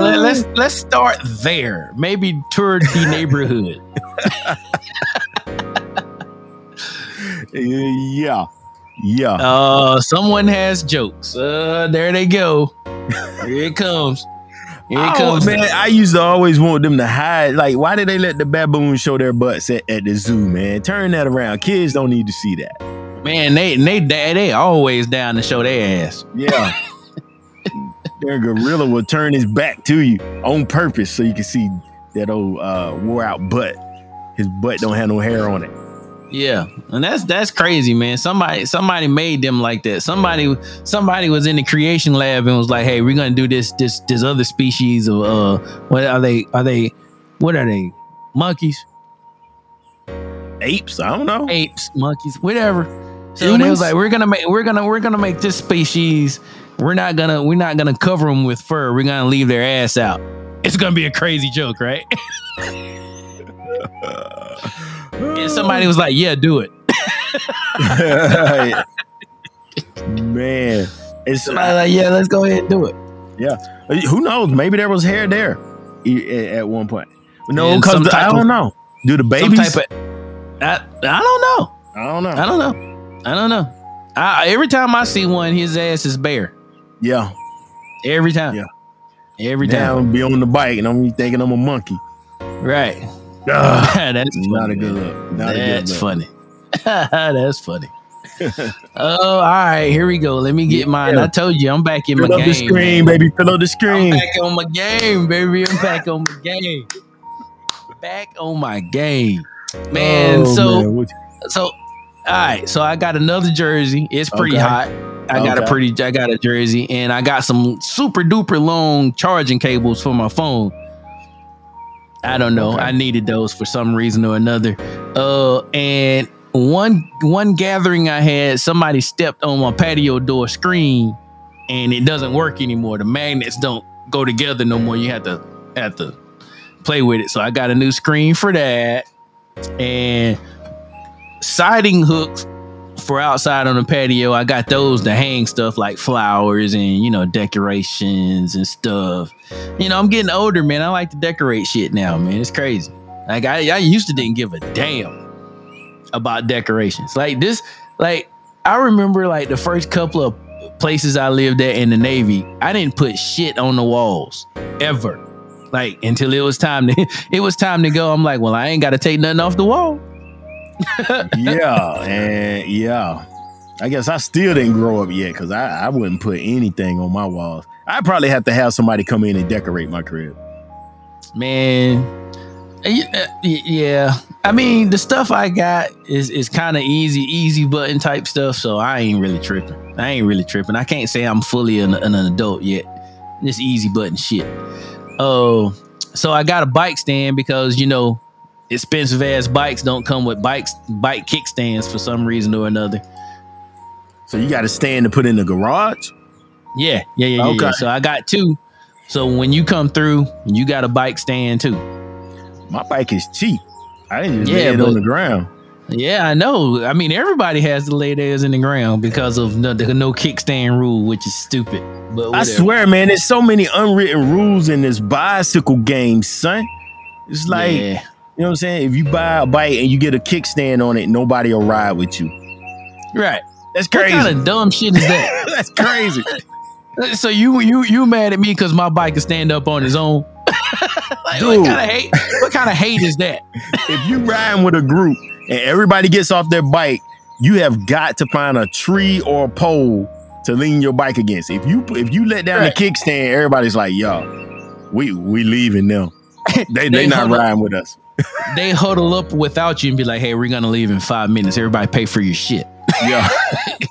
let, us let's start there. Maybe Tour de Neighborhood. [LAUGHS] Yeah. Yeah. Uh, someone has jokes. Uh, there they go. Here it comes. Here Oh, comes. man, I used to always want them to hide. Like, why did they let the baboons show their butts at, at the zoo, man? Turn that around. Kids don't need to see that. Man, they they they, they always down to show their ass. Yeah. [LAUGHS] their gorilla will turn his back to you on purpose so you can see that old uh, wore out butt. His butt don't have no hair on it. Yeah, and that's that's crazy, man. Somebody somebody made them like that. Somebody somebody was in the creation lab and was like, "Hey, we're gonna do this this this other species of uh, what are they? Are they? What are they? Monkeys, Apes? I don't know. apes, monkeys, whatever." So they was like, "We're gonna make we're gonna we're gonna make this species. We're not gonna we're not gonna cover them with fur. We're gonna leave their ass out. It's gonna be a crazy joke, right?" [LAUGHS] and somebody was like, "Yeah, do it." [LAUGHS] man, it's Somebody like, "Yeah, let's go ahead and do it." Yeah, who knows? Maybe there was hair there at one point. No, because I don't of- know. Do the babies? type of, I, I don't know. I don't know. I don't know. I don't know. I, every time I see one, his ass is bare. yeah, Every time. Yeah. Every now time. I'm be on the bike and I'm thinking I'm a monkey. Right. Ah, Ugh, [LAUGHS] That's not a good man. look. Not That's a good funny. [LAUGHS] That's funny. [LAUGHS] oh, all right. Here we go. Let me get mine. Yeah. I told you, I'm back in look. my Fill game. up the screen, man. baby. Fill up the I'm screen. back on my game, baby. I'm back on my game. Back on my game, man. Oh, so, man, so, all right. So I got another jersey. It's pretty Okay. hot. I got a pretty, I got a jersey, and I got some super duper long charging cables for my phone. I don't know. Okay. I needed those for some reason or another. Uh, and one one gathering I had, somebody stepped on my patio door screen, and it doesn't work anymore. The magnets don't go together no more. You have to have to play with it. So I got a new screen for that, and siding hooks for outside on the patio. I got those to hang stuff like flowers and you know decorations and stuff. You know, I'm getting older, man. I like to decorate shit now, man. It's crazy. Like I, I used to didn't give a damn about decorations. Like this, like I remember like the first couple of places I lived at in the Navy, I didn't put shit on the walls ever. Like until it was time to [LAUGHS] it was time to go. I'm like, well, I ain't gotta take nothing off the wall. [LAUGHS] yeah, and yeah. I guess I still didn't grow up yet because I, I wouldn't put anything on my walls. I probably have to have somebody come in and decorate my crib. Man, uh, y- yeah. I mean, the stuff I got is is kind of easy, easy button type stuff. So I ain't really tripping. I ain't really tripping. I can't say I'm fully an, an adult yet. This easy button shit. Oh, so I got a bike stand because you know, expensive ass bikes don't come with bikes bike kickstands for some reason or another. So you got to stand to put in the garage. Yeah, yeah, yeah, yeah, yeah. Okay. So I got two. So when you come through, you got a bike stand too. My bike is cheap. I didn't just Yeah, lay it but- on the ground. Yeah, I know. I mean, everybody has to lay theirs in the ground because of the, the no kickstand rule, which is stupid. But I swear, man, there's so many unwritten rules in this bicycle game, son. It's like, you know what I'm saying? If you buy a bike and you get a kickstand on it, nobody will ride with you. right. That's crazy. What kind of dumb shit is that? [LAUGHS] That's crazy. so you you you mad at me because my bike can stand up on its own? [LAUGHS] like, Dude. what kind of hate? What kind of hate is that? [LAUGHS] if you riding with a group and everybody gets off their bike, you have got to find a tree or a pole to lean your bike against. If you if you let down Right. the kickstand, everybody's like, "Yo, we we leaving now. They they, They not riding with us." They huddle up without you and be like, "Hey, we're gonna leave in five minutes. Everybody pay for your shit." Yeah,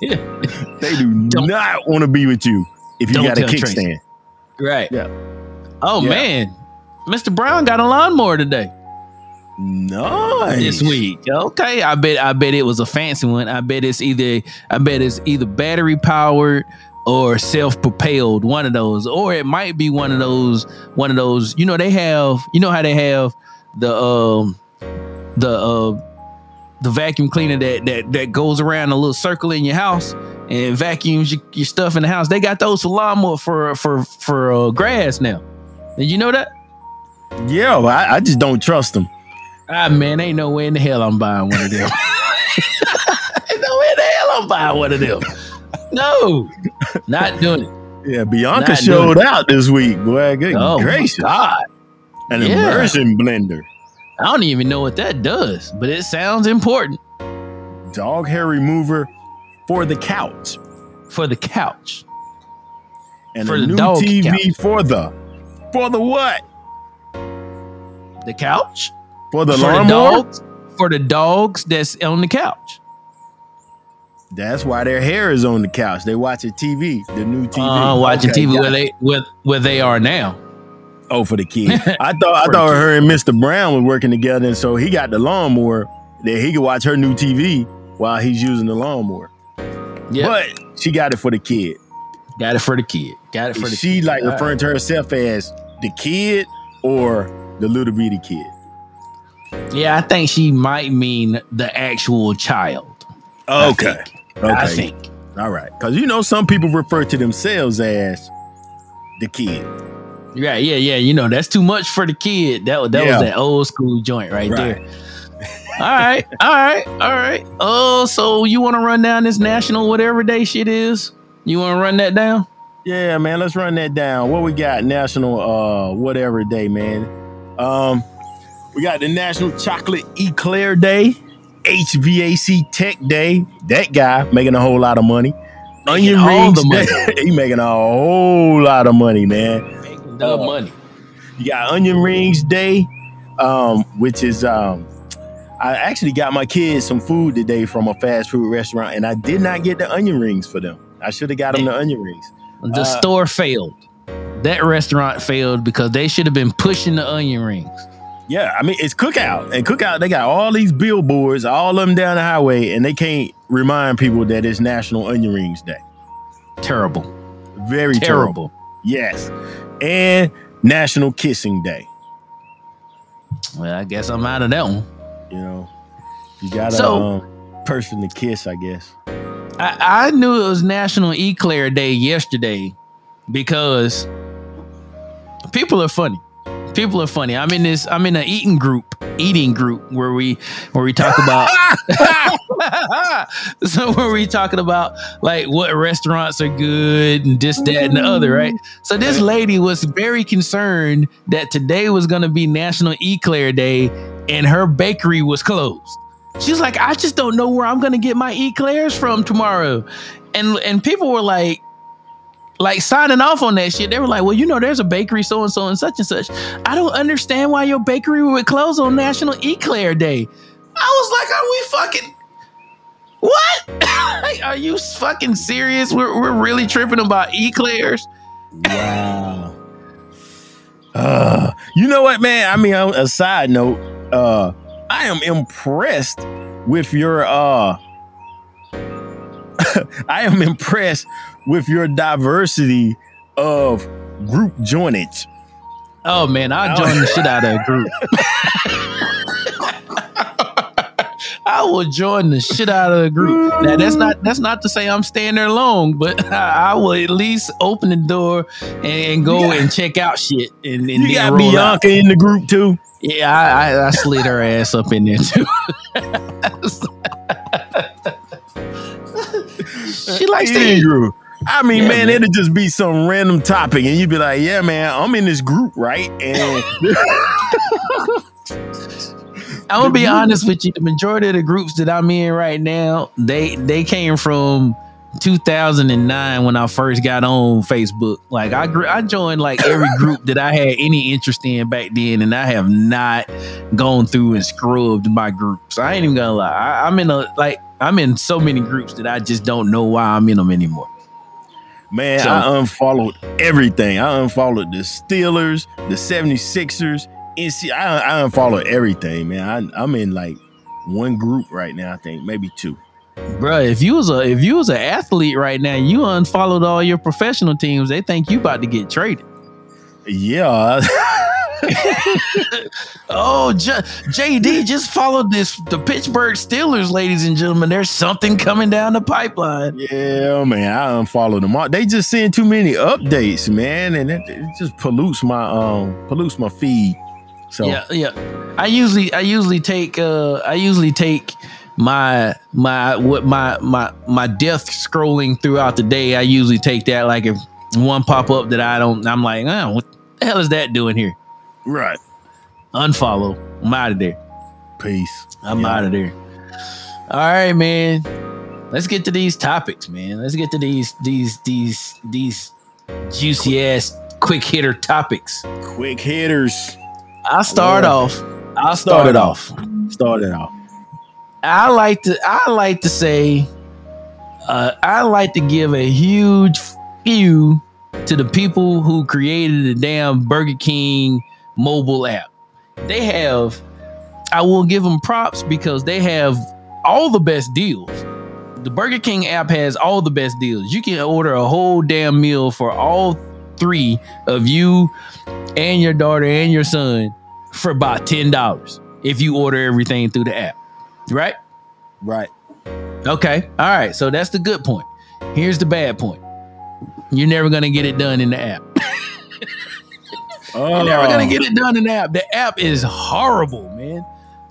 [LAUGHS] they do Don't- not want to be with you if you got a tell Tracy. kickstand. Right. Yeah. Oh Yeah. man, Mr. Brown got a lawnmower today. Nice. this week. Okay, I bet I bet it was a fancy one. I bet it's either I bet it's either battery powered or self propelled. One of those, or it might be one of those. One of those. You know they have. You know how they have the um the uh the vacuum cleaner that that that goes around a little circle in your house and vacuums your, your stuff in the house. They got those for lawnmower for for for uh, grass now. Did you know that? Yeah, but I, I just don't trust them. Ah man, ain't no way in the hell I'm buying one of them. [LAUGHS] ain't no way in the hell I'm buying one of them. No, not doing it. Yeah, Bianca Not showed out this week, boy. Good Oh gracious. God. An Yeah. immersion blender. I don't even know what that does, but it sounds important Dog hair remover for the couch. for the couch. And For a the new dog TV couch. for the for the what? The couch For the for the dogs. For the dogs that's on the couch. That's why their hair is on the couch. They watching TV, the new TV. Uh, watching Okay, TV where they where, where they are now. Oh, for the kid. [LAUGHS] I thought I thought her and Mr. Brown was working together, and so he got the lawnmower that he could watch her new TV while he's using the lawnmower. Yeah, But she got it for the kid. got it for the kid. Got it for the she kid. like referring to herself as the kid or the little bitty kid? Yeah, I think she might mean the actual child. I Okay. think. Okay. I think. All right. Because you know, some people refer to themselves as the kid. Yeah, yeah, yeah. You know, that's too much for the kid. That, was- that Yeah. was that old school joint right, Right. there. [LAUGHS] all right, all right, all right. Oh, so you want to run down this national whatever day shit is? You want to run that down? Yeah, man. Let's run that down. What we got? National uh whatever day, man. Um, we got the National Chocolate Eclair Day, HVAC Tech Day. That guy making a whole lot of money. Onion rings [LAUGHS] he making a whole lot of money, man. The Uh, money. You got Onion Rings Day, um, which is um, I actually got my kids some food today from a fast food restaurant, and I did not get the onion rings for them. I should have got them the onion rings. The uh, store failed. That restaurant failed because they should have been pushing the onion rings. Yeah, I mean it's Cook Out, and Cook Out they got all these billboards, all of them down the highway, and they can't remind people that it's National Onion Rings Day. Terrible. Very terrible. Terrible. Yes, and National Kissing Day. Well, I guess I'm out of that one. You know, you got a So- um, person to kiss, I guess. I, I knew it was National Eclair Day yesterday because people are funny. People are funny. I'm in this. I'm in an eating group, eating group where we where we talk about. [LAUGHS] so where we talking about like what restaurants are good and this, that, and the other, right? So this lady was very concerned that today was gonna be National Eclair Day and her bakery was closed. She's like, I just don't know where I'm gonna get my eclairs from tomorrow. And and people were like, like signing off on that shit. They were like, Well, you know, there's a bakery so and so and such and such. I don't understand why your bakery would close on National Eclair Day. I was like, Are we fucking what? [COUGHS] Are you fucking serious? We're, we're really tripping about eclairs. [LAUGHS] Wow. Uh, you know what, man? I mean, on a side note, uh, I am impressed with your uh [LAUGHS] I am impressed with your diversity of group joinage. Oh man, I join the shit out of a group. [LAUGHS] I will join the shit out of the group. Now that's not that's not to say I'm staying there long, but I, [LAUGHS] I will at least open the door and, and go You got- and check out shit and, and You got roll out. Bianca in the group too. Yeah, I, I, I slid her ass up in there too. [LAUGHS] she likes to In the group. I mean, Yeah, man, man. it'll just be some random topic, and you'd be like, "Yeah, man, I'm in this group, right?" And [LAUGHS] I'm gonna be group- honest with you. The majority of the groups that I'm in right now, they they came from 2009 when I first got on Facebook. Like I gr- I joined like every group that I had any interest in back then, and I have not gone through and scrubbed my groups. I ain't even gonna lie. I, I'm in a like I'm in so many groups that I just don't know why I'm in them anymore. Man, So- I unfollowed everything. I unfollowed the Steelers, the 76ers, NC. I, I unfollowed everything, man. I, I'm in like one group right now, I think, maybe two. Bruh, if you was a if you was an athlete right now, you unfollowed all your professional teams. They think you about to get traded. Yeah. [LAUGHS] [LAUGHS] Oh, J- JD just followed this the Pittsburgh Steelers, ladies and gentlemen. There's something coming down the pipeline. yeah, man. I unfollowed them all. They just send too many updates, man, and it, it just pollutes my um pollutes my feed. So Yeah, yeah. I usually I usually take uh I usually take my my what my my my death scrolling throughout the day, I usually take that like if one pop up that I don't, I'm like, oh, what the hell is that doing here? Right. Unfollow. I'm out of there. Peace. I'm Yeah. out of there. All right, man. Let's get to these topics, man. Let's get to these these these these juicy ass quick hitter topics. Quick hitters. I'll start Yeah. off. I'll start Start it it off. Start it off. I like to I like to say uh, I like to give a huge few to the people who created the damn Burger King mobile app. They have I will give them props because they have all the best deals. The Burger King app has all the best deals. You can order a whole damn meal for all three of you and your daughter and your son for about $10 if you order everything through the app. Right? Right. Okay. All right. So that's the good point. Here's the bad point. You're never gonna get it done in the app. Oh, You're never gonna oh. get it done in the app. The app is horrible, man.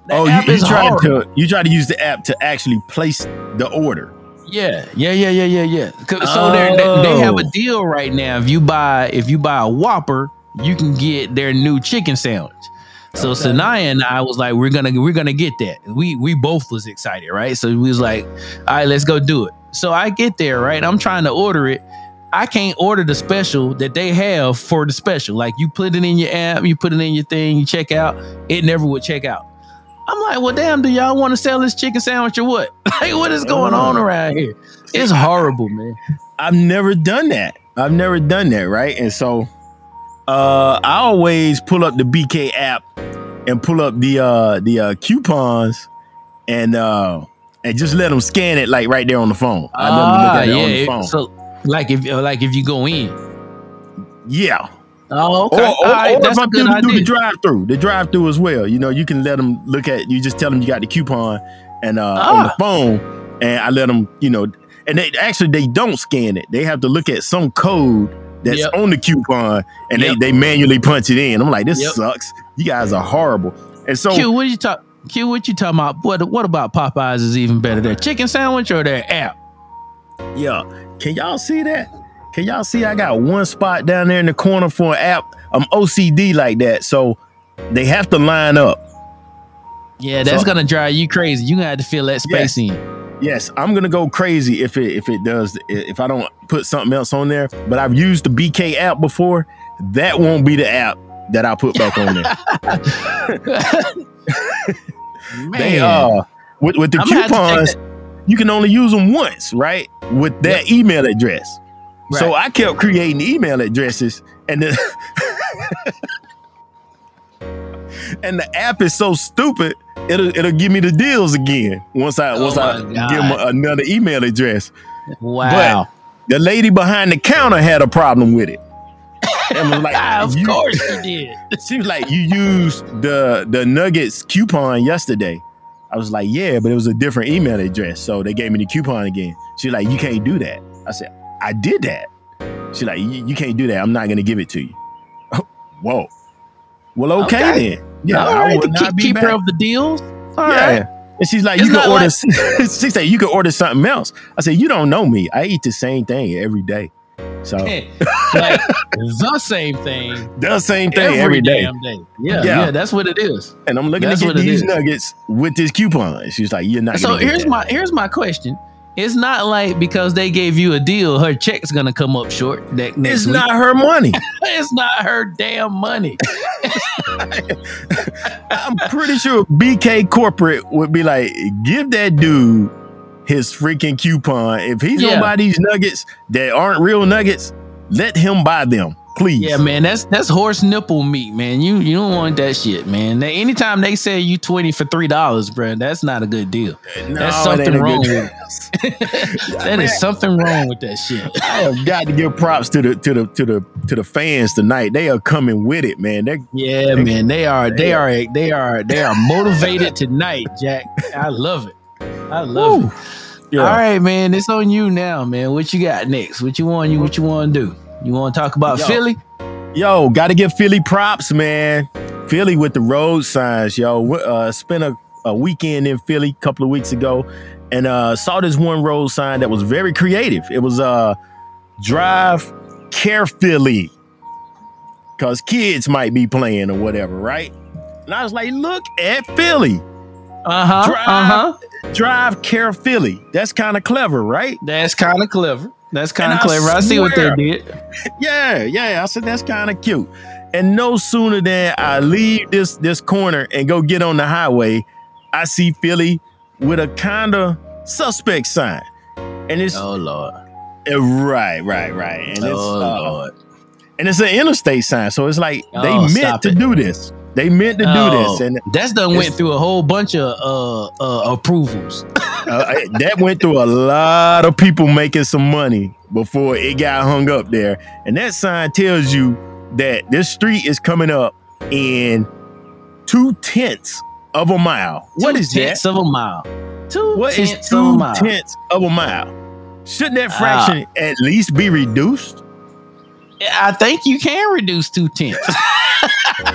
The Oh, you, you try horrible. to you try to use the app to actually place the order. Yeah, yeah, yeah, yeah, yeah, yeah. So they're- they they have a Oh. deal right now. If you buy if you buy a Whopper, you can get their new chicken sandwich. So Okay. Sanaya and I was like, we're gonna we're gonna get that. We we both was excited, right? So we was like, all right, let's go do it. So I get there, right? I'm trying to order it. I can't order the special that they have for the special. Like you put it in your app, you put it in your thing, you check out. It never would check out. I'm like, well, damn, do y'all want to sell this chicken sandwich or what? [LAUGHS] like, what is going Oh. on around here? It's horrible, man. I've never done that. I've never done that, right? And so uh I always pull up the BK app and pull up the uh the uh coupons and uh and just let them scan it like right there on the phone. I let them look Ah, at it on the yeah. phone. So, like if uh, like if you go in. yeah. Oh, Or, or, All right, or that's if a I good do, the drive through, the drive through as well. You know, you can let them look at. You just tell them you got the coupon, and uh, on the Ah. phone, and I let them. You know, and they actually they don't scan it. They have to look at some code that's Yep. on the coupon, and Yep. they they manually punch it in. I'm like, this Yep. sucks. You guys are horrible. And so Q, what you talk? Q, what you talking about? What what about Popeyes is even better? Their chicken sandwich or their app? Yeah. Can y'all see that? Can y'all see I got one spot down there in the corner for an app? I'm OCD like that. So they have to line up. Yeah, that's So- gonna drive you crazy. You gonna have to fill that space in. Yes, I'm gonna go crazy if it if it does if I don't put something else on there. But I've used the BK app before. That won't be the app that I put back on there. [LAUGHS] [LAUGHS] [LAUGHS] Man, they uh with, with the I'm gonna have to take coupons, you can only use them once, right? With that email address. So I kept creating email addresses and then [LAUGHS] and the app is so stupid, it'll it'll give me the deals again once I Oh once I my give them another email address. wow. The lady behind the counter had a problem with it. And was like, [LAUGHS] of you- course you did. [LAUGHS] She was like, you used the the Nuggets coupon yesterday. I was like, yeah, but it was a different email address. So they gave me the coupon again. She's like, you can't do that. I said, I did that. She's like, you can't do that. I'm not gonna give it to you. [LAUGHS] Whoa. Well, okay, Okay. then. Yeah, All I right, will the not be keeper back. of the deals. All yeah. right. And she's like, It's you can order. [LAUGHS] she said, you can order something else. I said, you don't know me. I eat the same thing every day. So [LAUGHS] like the same thing the same thing every, every day. damn day. Yeah, Yeah. yeah, that's what it is. And I'm looking That's to get these nuggets with this coupon. She's like, you're not. So here's my here's my question. It's not like because they gave you a deal, her check's gonna come up short that next It's week. not her money. [LAUGHS] it's not her damn money. [LAUGHS] I'm pretty sure BK corporate would be like, give that dude his freaking coupon. If he's Yeah. gonna buy these nuggets that aren't real nuggets, let him buy them, please. Yeah, man, that's that's horse nipple meat, man. You you don't want that shit, man. They, anytime they say you twenty for three dollars, bro, that's not a good deal. No, That's something wrong with it. [LAUGHS] That is something wrong with that shit. [LAUGHS] I have got to give props to the to the to the to the fans tonight. They are coming with it, man. They Yeah, man, they are they are they are they are motivated tonight, Jack. I love it. I love it. yeah. All right, man, it's on you now, man. What you got next? What you want? You what you want to do? You want to talk about Yo. Philly? Yo, got to give Philly props, man. Philly with the road signs, yo. Uh, spent a, a weekend in Philly a couple of weeks ago, and uh, saw this one road sign that was very creative. It was uh, "Drive carefully," because kids might be playing or whatever, right? And I was like, "Look at Philly, Uh huh. Uh huh. Drive carefully." That's kind of clever, right? That's kind of clever. That's kind of I clever. I see what they did. [LAUGHS] Yeah, yeah. I said that's kind of cute. And no sooner than I leave this this corner and go get on the highway, I see Philly with a kind of suspect sign, and it's Oh lord. uh, right, right, right, and it's oh uh, lord. and it's an interstate sign, so it's like Oh, they meant to it. do this. They meant to do Oh, this, and that's done went through a whole bunch of uh, uh approvals. [LAUGHS] uh, that went through a lot of people making some money before it got hung up there. And that sign tells you that this street is coming up in two tenths of a mile. What Two is that? tenths of a mile? Two What is tenths of a two mile. tenths of a mile? Shouldn't that Ah. fraction at least be reduced? I think you can reduce two tenths. [LAUGHS] [LAUGHS]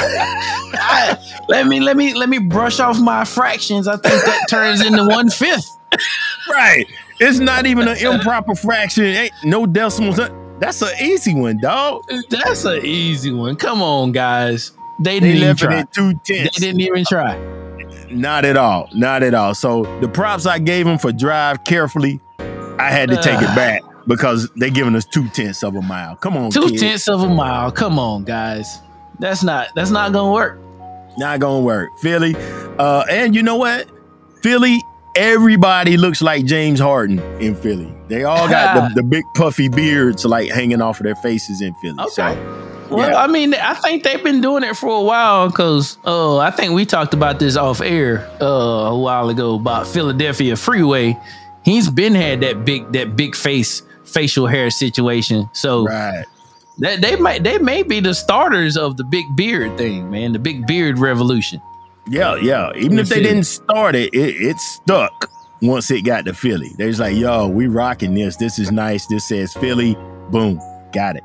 I- let me let me let me brush off my fractions. I think that turns into one fifth. right. It's not even an improper fraction. Ain't no decimals. That's an easy one, dog. That's an easy one. Come on, guys. They They didn't even try. two They didn't even try. Not at all. Not at all. So the props I gave him for drive carefully, I had to take it back because they're giving us two tenths of a mile. Come on, Two tenths of a mile. Come on, guys. That's not that's not gonna work. Not gonna work. Philly. Uh, and you know what? Philly, everybody looks like James Harden in Philly. They all got the, [LAUGHS] the big puffy beards like hanging off of their faces in Philly. Okay. So Well, Yeah. I mean, I think they've been doing it for a while because uh, I think we talked about this off air uh, a while ago about Philadelphia Freeway. He's been had that big that big face facial hair situation. So right. that they might they may be the starters of the big beard thing, man. The big beard revolution. Yeah, yeah. Even if they Philly. didn't start it, it, it stuck once it got to Philly. They was like, yo, we rocking this. This is nice. This says Philly. Boom. Got it.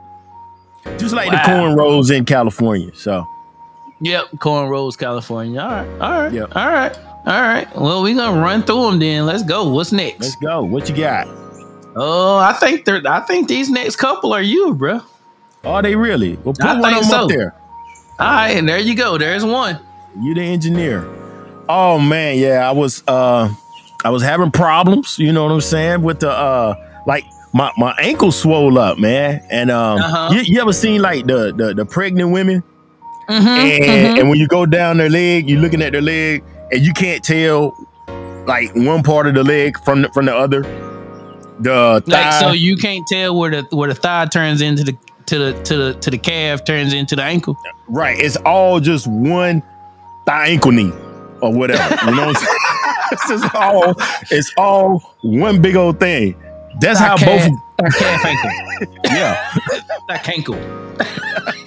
Just like the Wow. cornrows in California. So Yep, Cornrows, California. All right, all right, Yep. all right, all right. Well, we gonna run through them then. Let's go. What's next? let's go. What you got? Oh, I think they're. I think these next couple are you, bro. Are they really? Well, put I one of them up there. All right, and there you go. There's one. You the engineer. Oh man, yeah. I was uh I was having problems, you know what I'm saying, with the uh like my, my ankle swole up, man. And um Uh-huh. you, you ever seen like the the, the pregnant women Mhm, and, mhm. and when you go down their leg, you're looking at their leg and you can't tell like one part of the leg from the, from the other. The Like so, you can't tell where the where the thigh turns into the to the to the to the calf turns into the ankle. right? It's all just one thigh ankle knee or whatever. You know what I'm saying? [LAUGHS] [LAUGHS] it's just all it's all one big old thing. That's how Thigh both calf, thigh calf ankle. [LAUGHS] yeah. Thigh ankle.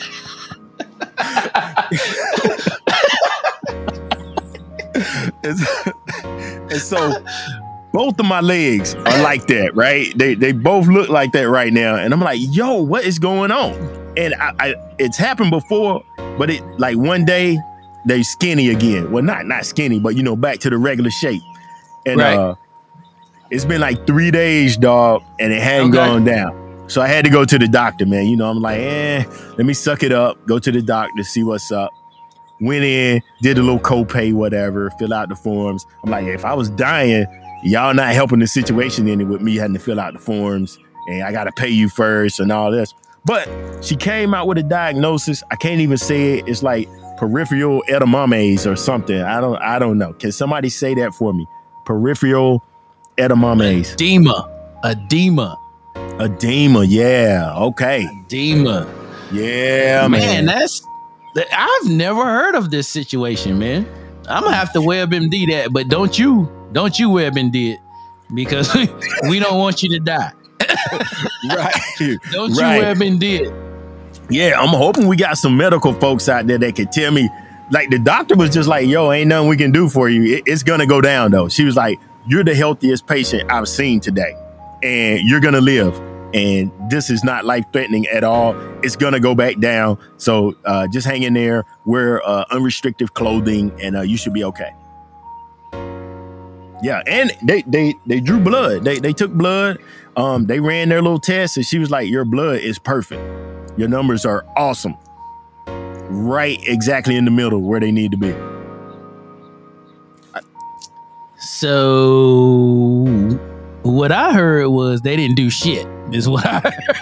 It's- and so both of my legs are like that, right? They they both look like that right now, and I'm like, yo, what is going on? And I, I it's happened before, but it like one day they skinny again. Well, not not skinny, but you know, back to the regular shape. And Right. uh it's been like three days, dog, and it hadn't Okay. gone down. So I had to go to the doctor, man. You know, I'm like, eh, let me suck it up, go to the doctor, see what's up went in, did a little copay, whatever, fill out the forms. I'm like, if I was dying, y'all not helping the situation any with me having to fill out the forms and I gotta pay you first and all this. But she came out with a diagnosis. I can't even say it. It's like peripheral edemames or something. I don't I don't know. Can somebody say that for me? Peripheral edemames. Edema. Edema. Edema. Yeah. Okay. Edema. Yeah, man, man. that's I've never heard of this situation, man. I'm gonna have to WebMD that, but don't you, don't you WebMD it because [LAUGHS] we don't want you to die. [LAUGHS] right. Don't Right. you WebMD it. Yeah, I'm hoping we got some medical folks out there that can tell me. Like the doctor was just like, "Yo, ain't nothing we can do for you. It- it's gonna go down though." She was like, "You're the healthiest patient I've seen today, and you're gonna live." and this is not life threatening at all. It's gonna go back down. So uh, just hang in there, wear uh, unrestricted clothing, and uh, you should be okay. Yeah, and they they they drew blood. They they took blood. Um, they ran their little test, and she was like, "Your blood is perfect. Your numbers are awesome. Right, exactly in the middle where they need to be." So what I heard was they didn't do shit. Is what I heard.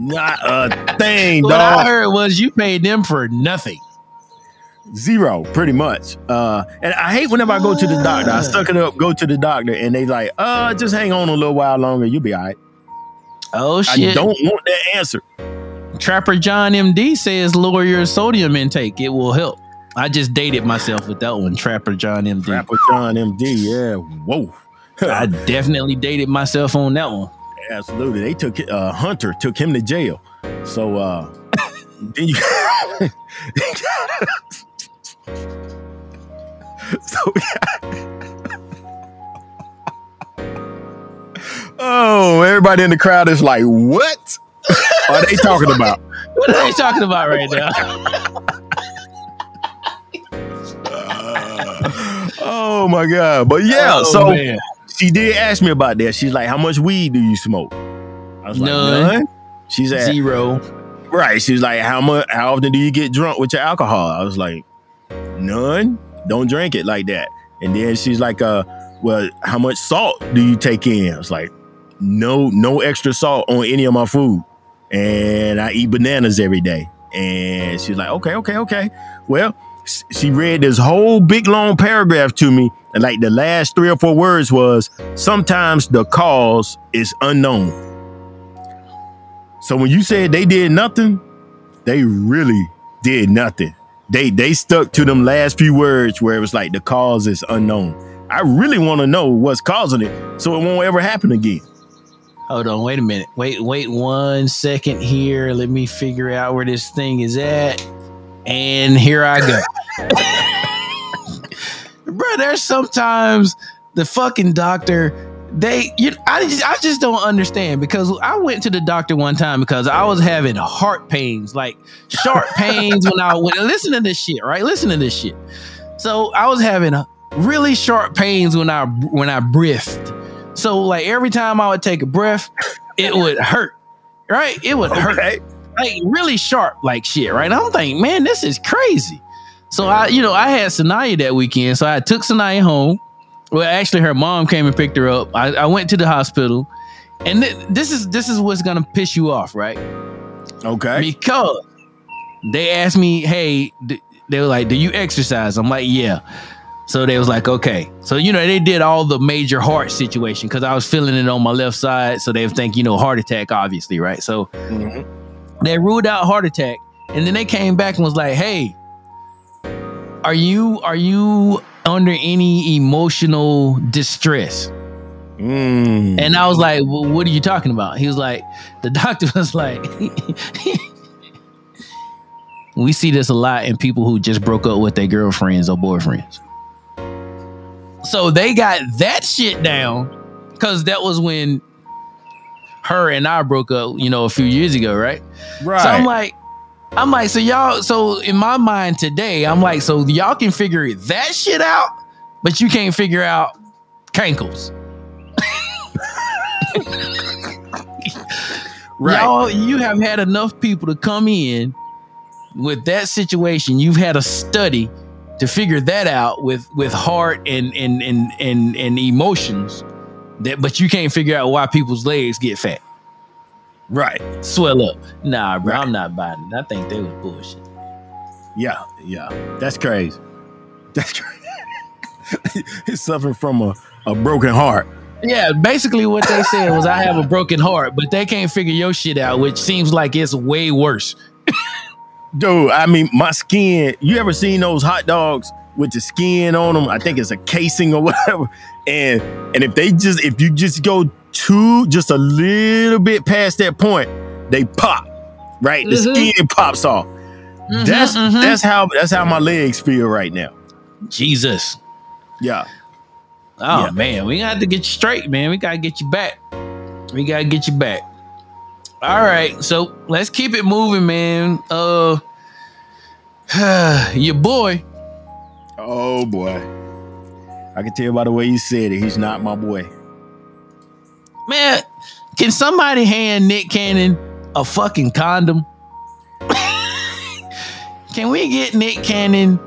Not a thing, dog. what I heard was you paid them for nothing. Zero, pretty much. Uh, and I hate whenever I go to the doctor. I suck it up, go to the doctor, and they like, uh, just hang on a little while longer. You'll be all right. Oh shit. I don't want that answer. Trapper John MD says lower your sodium intake. It will help. I just dated myself with that one, Trapper John MD. Rapper John MD, yeah. Whoa. [LAUGHS] I definitely dated myself on that one. Absolutely. They took uh Hunter took him to jail. So uh [LAUGHS] then you [LAUGHS] [LAUGHS] So Oh, everybody in the crowd is like, what are they talking about? [LAUGHS] What are they talking about right now? [LAUGHS] oh my god. But yeah, Oh, so man. she did ask me about that. She's like, How much weed do you smoke? I was like, None. None. She's at zero. Right. She's like, how much? How often do you get drunk with your alcohol? I was like, none. Don't drink it like that. And then she's like, uh, well, how much salt do you take in? I was like, no, no extra salt on any of my food. And I eat bananas every day. And she's like, okay, okay, okay. Well, she read this whole big long paragraph to me. And like the last three or four words was, sometimes the cause is unknown. So when you said they did nothing, they really did nothing. They they stuck to them last few words where it was like the cause is unknown. I really want to know what's causing it so it won't ever happen again. Hold on, wait a minute. Wait, wait one second here. Let me figure out where this thing is at. And here I go. [LAUGHS] Bro, there's sometimes the fucking doctor, they you I just I just don't understand because I went to the doctor one time because I was having heart pains, like sharp [LAUGHS] pains when I went listen to this shit, right? Listen to this shit. So I was having really sharp pains when I when I breathed. So like every time I would take a breath, it would hurt. Right? It would hurt. Like really sharp like shit, right? I'm thinking, man, this is crazy. So I, you know, I had Sanaya that weekend. So I took Sanaya home. Well, actually her mom came and picked her up. I, I went to the hospital. And th- this is this is what's gonna piss you off, right? Okay. Because they asked me, hey, d- they were like, do you exercise? I'm like, yeah. So they was like, okay. So, you know, they did all the major heart situation because I was feeling it on my left side. So they think, you know, heart attack, obviously, right? So Mhm. they ruled out heart attack. And then they came back and was like, hey, are you are you under any emotional distress? Mm. And I was like, well, what are you talking about? He was like, the doctor [LAUGHS] was like, [LAUGHS] we see this a lot in people who just broke up with their girlfriends or boyfriends. So they got that shit down because that was when her and I broke up, you know, a few years ago, right? right. So I'm like, I'm like, so y'all, so in my mind today, I'm like, so y'all can figure that shit out, but you can't figure out cankles. [LAUGHS] right. Y'all, you have had enough people to come in with that situation. You've had a study to figure that out with with heart and and and and, and emotions. That, but you can't figure out why people's legs get fat, right. swell up. Nah, bro, Right. I'm not buying it. I think they was bullshit. Yeah. Yeah. That's crazy. That's crazy. [LAUGHS] He's suffering from a, a broken heart. Yeah, basically what they said was I have a broken heart, but they can't figure your shit out, which seems like it's way worse. [LAUGHS] Dude, I mean, my skin. You ever seen those hot dogs with the skin on them? I think it's a casing or [LAUGHS] whatever. And and if they just if you just go too just a little bit past that point, they pop. Right, the Mhm. skin pops off. That's Mhm, mhm. that's how that's how my legs feel right now. Jesus. Yeah, Oh Yeah. man, we got to get you straight, man. We gotta get you back. We gotta get you back. All right, so let's keep it moving, man. Uh, [SIGHS] your boy. Oh boy. I can tell by the way you said it, he's not my boy. Man, can somebody hand Nick Cannon a fucking condom? [LAUGHS] can we get Nick Cannon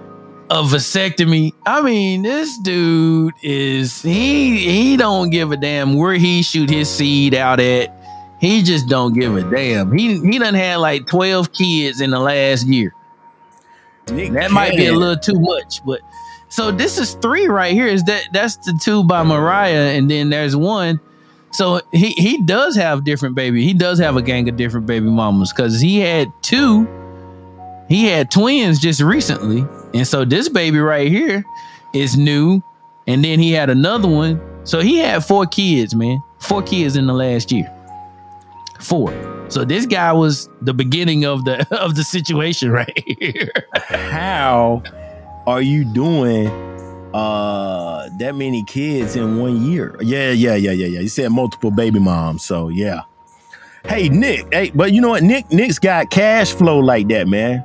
a vasectomy? I mean, this dude is he he don't give a damn where he shoot his seed out at. He just don't give a damn. He he done had like 12 kids in the last year. Nick That might be a little too much, but so this is three right here. Is that that's the two by Mariah, and then there's one. So he he does have different baby. He does have a gang of different baby mamas because he had two. He had twins just recently, and so this baby right here is new, and then he had another one. So he had four kids, man. Four kids in the last year. Four. So this guy was the beginning of the [LAUGHS] of the situation right here. How are you doing uh that many kids in one year? Yeah, yeah, yeah, yeah, yeah. You said multiple baby moms, so yeah. Hey Nick, hey, but you know what? Nick Nick's got cash flow like that, man.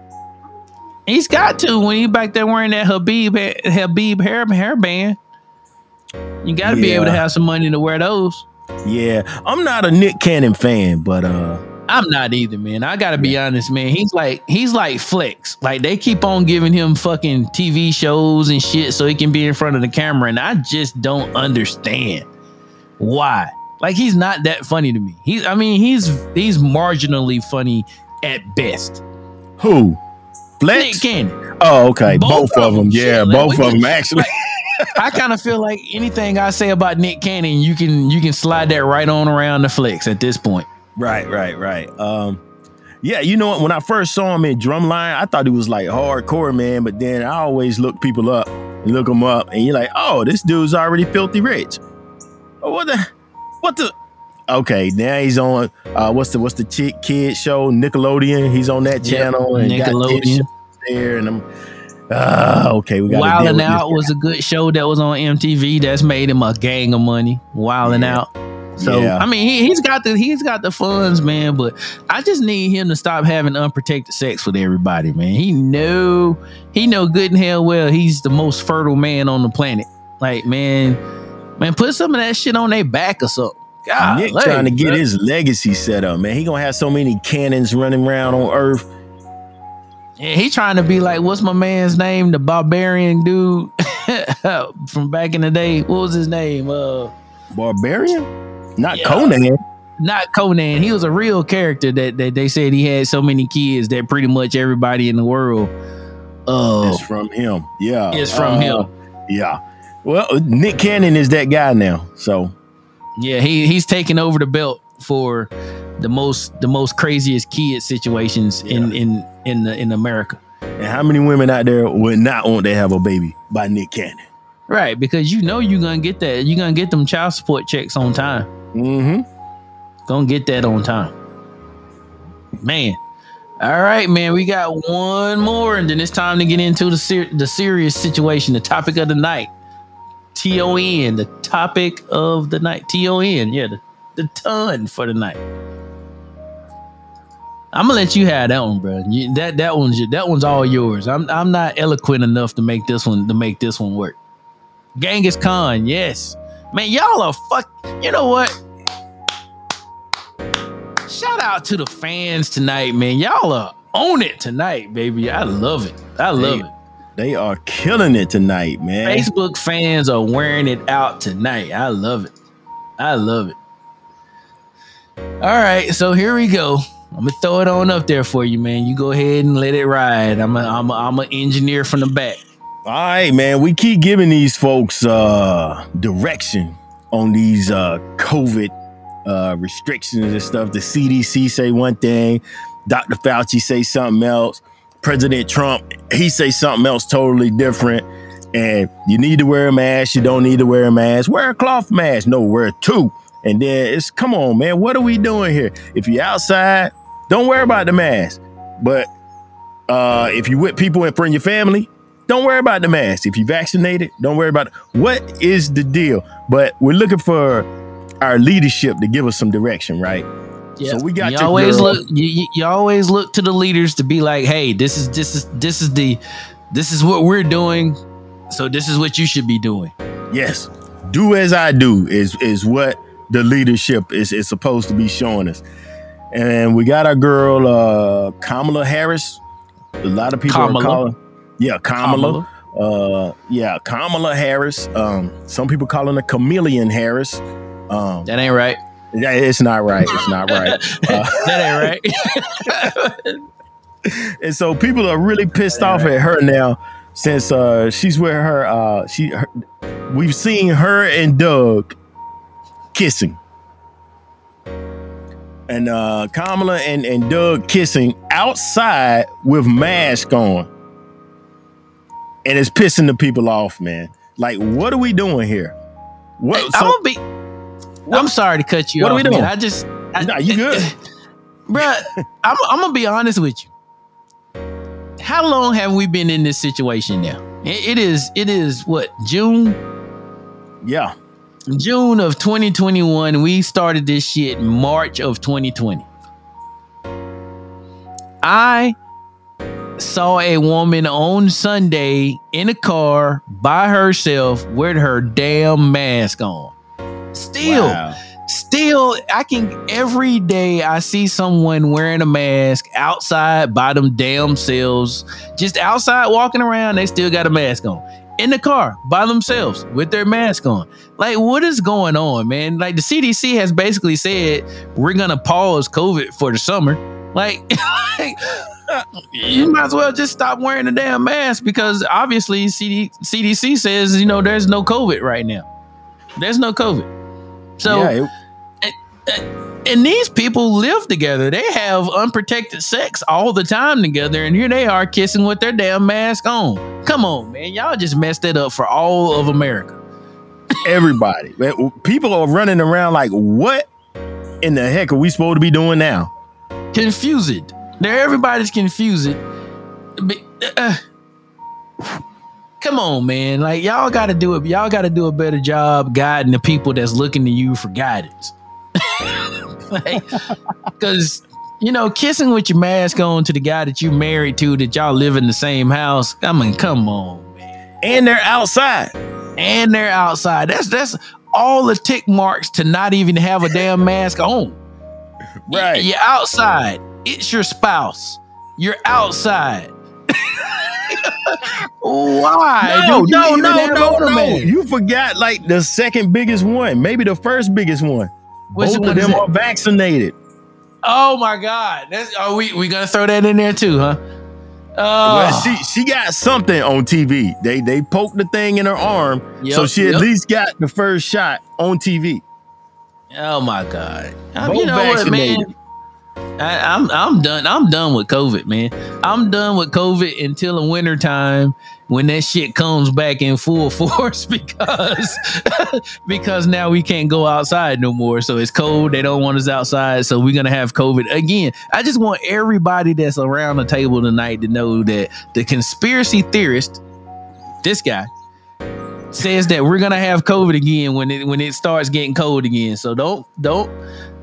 He's got to when he back there wearing that Habib Habib hair hairband. You got to be able to have some money to wear those. Yeah, I'm not a Nick Cannon fan, but uh I'm not either, man. I gotta be honest, man. He's like he's like Flex. Like they keep on giving him fucking TV shows and shit so he can be in front of the camera, and I just don't understand why. Like he's not that funny to me. He's I mean he's he's marginally funny at best. who? Nick Flex? Cannon. Oh, okay. Both Both, of them. them. Yeah, Shit, both of them actually. I kind of feel like anything I say about Nick Cannon, you can you can slide that right on around the flex at this point. Right, right, right. Um, yeah, you know what? When I first saw him in Drumline, I thought he was like hardcore, man. But then I always look people up and look them up, and you're like, oh, this dude's already filthy rich. Oh, what the? What the? Okay, now he's on. Uh, what's the what's the chick kid show? Nickelodeon. He's on that Yep, channel and Nickelodeon. there, and I'm. Ah, okay, we got. Wildin' Out was a good show that was on MTV that's made him a gang of money. Wildin' Yeah. Out. So Yeah. I mean, he, he's got the he's got the funds, man. But I just need him to stop having unprotected sex with everybody, man. He know he know good and hell well he's the most fertile man on the planet. Like, man, man, put some of that shit on their back or something. God, Nick trying to get his legacy set up, man. He gonna have so many cannons running around on Earth. Yeah, he trying to be like, what's my man's name? The barbarian dude [LAUGHS] from back in the day. What was his name? Uh, Barbarian, not Yeah. Conan. not Conan. He was a real character that, that they said he had so many kids that pretty much everybody in the world uh, It's from him. Yeah. is from Uh, him. Yeah. Well, Nick Cannon is that guy now. So Yeah, he he's taking over the belt for the most the most craziest kid situations in in in the, in America. and how many women out there would not want to have a baby by Nick Cannon? Right, because you know you're gonna get that. You're gonna get them child support checks on time. Mm-hmm. Gonna get that on time. Man. All right, man. We got one more, and then it's time to get into the ser- the serious situation, the topic of the night. T O N, the topic of the night. T O N, yeah, the, the ton for the night. I'm gonna let you have that one, bro. You, that that one's your- that one's all yours. I'm I'm not eloquent enough to make this one to make this one work. Genghis Khan, yes, man. Y'all are fuck. You know what? Shout out to the fans tonight, man. Y'all are on it tonight, baby. I love it. I love Hey, it. They are killing it tonight, man. Facebook fans are wearing it out tonight. I love it. I love it. All right, so here we go. I'm gonna throw it on up there for you, man. You go ahead and let it ride. I'm a, I'm a, I'm an engineer from the back. All right, man. We keep giving these folks uh direction on these uh COVID uh restrictions and stuff. The CDC say one thing, Dr. Fauci say something else. President Trump, he say something else totally different. And you need to wear a mask, you don't need to wear a mask. Wear a cloth mask. No, wear two. And then it's come on, man. What are we doing here? If you're outside, don't worry about the mask. But uh if you with people in front of your family, don't worry about the mask. If you vaccinated, don't worry about it. What is the deal? But we're looking for our leadership to give us some direction, right? Yeah. So we got you always girl. look you, you, always look to the leaders to be like, hey, this is this is this is the this is what we're doing. So this is what you should be doing. Yes. Do as I do is is what the leadership is, is supposed to be showing us. And we got our girl uh Kamala Harris. A lot of people Kamala. are calling. Yeah, Kamala. Uh yeah, Kamala Harris. Um some people calling her Chameleon Harris. Um That ain't right. yeah, it's not right. It's not right. [LAUGHS] Uh, that ain't right. [LAUGHS] and so people are really pissed off at her now since uh she's with her uh she her, we've seen her and Doug kissing. And uh Kamala and, and Doug kissing outside with mask on. And it's pissing the people off, man. Like, what are we doing here? What I'm so, gonna be. I'm sorry to cut you What are we doing? Man. I just, I, Nah, you good. [LAUGHS] Bruh, I'm, I'm gonna be honest with you. How long have we been in this situation now? It- it is, it is what June, yeah. June of 2021. We started this shit March of 2020. I saw a woman on Sunday in a car by herself with her damn mask on. Still, Wow. still i can every day i see someone wearing a mask outside by them damn selves just outside walking around they still got a mask on. In the car by themselves with their mask on. Like what is going on man? Like the cdc has basically said we're gonna pause covid for the summer. [LAUGHS] Like you might as well just stop wearing the damn mask because obviously CD, cdc says you know there's no covid right now. There's no covid so yeah, it- and these people live together. They have unprotected sex all the time together, and here they are kissing with their damn mask on. Come on, man, y'all just messed it up for all of America. everybody. Man, People are running around like, what in the heck are we supposed to be doing now? Confused. They're everybody's confused. But, uh, come on, man. Like y'all got to do it. Y'all got to do a better job guiding the people that's looking to you for guidance. [LAUGHS] Because you know, kissing with your mask on to the guy that you married to, that y'all live in the same house. I mean, come on, man. And they're outside. And they're outside. That's that's all the tick marks to not even have a damn mask on. [LAUGHS] Right. You're outside. It's your spouse. You're outside. [LAUGHS] Why? No, no, no, no, no. You forgot like the second biggest one, maybe the first biggest one. Which Both one of them are vaccinated. Oh my God! That's, are we we gonna throw that in there too, huh? Well, Oh, she she got something on TV. They they poked the thing in her arm, so Yep, she at least got the first shot on TV. oh my God! Um, Both you know what, vaccinated. man? I, I'm I'm done. I'm done with COVID, man. I'm done with COVID until the winter time when that shit comes back in full [LAUGHS] force because [LAUGHS] because now we can't go outside no more. So it's cold. They don't want us outside. So we're gonna have COVID again. I just want everybody that's around the table tonight to know that the conspiracy theorist, this guy, says that we're gonna have COVID again when it when it starts getting cold again. So don't don't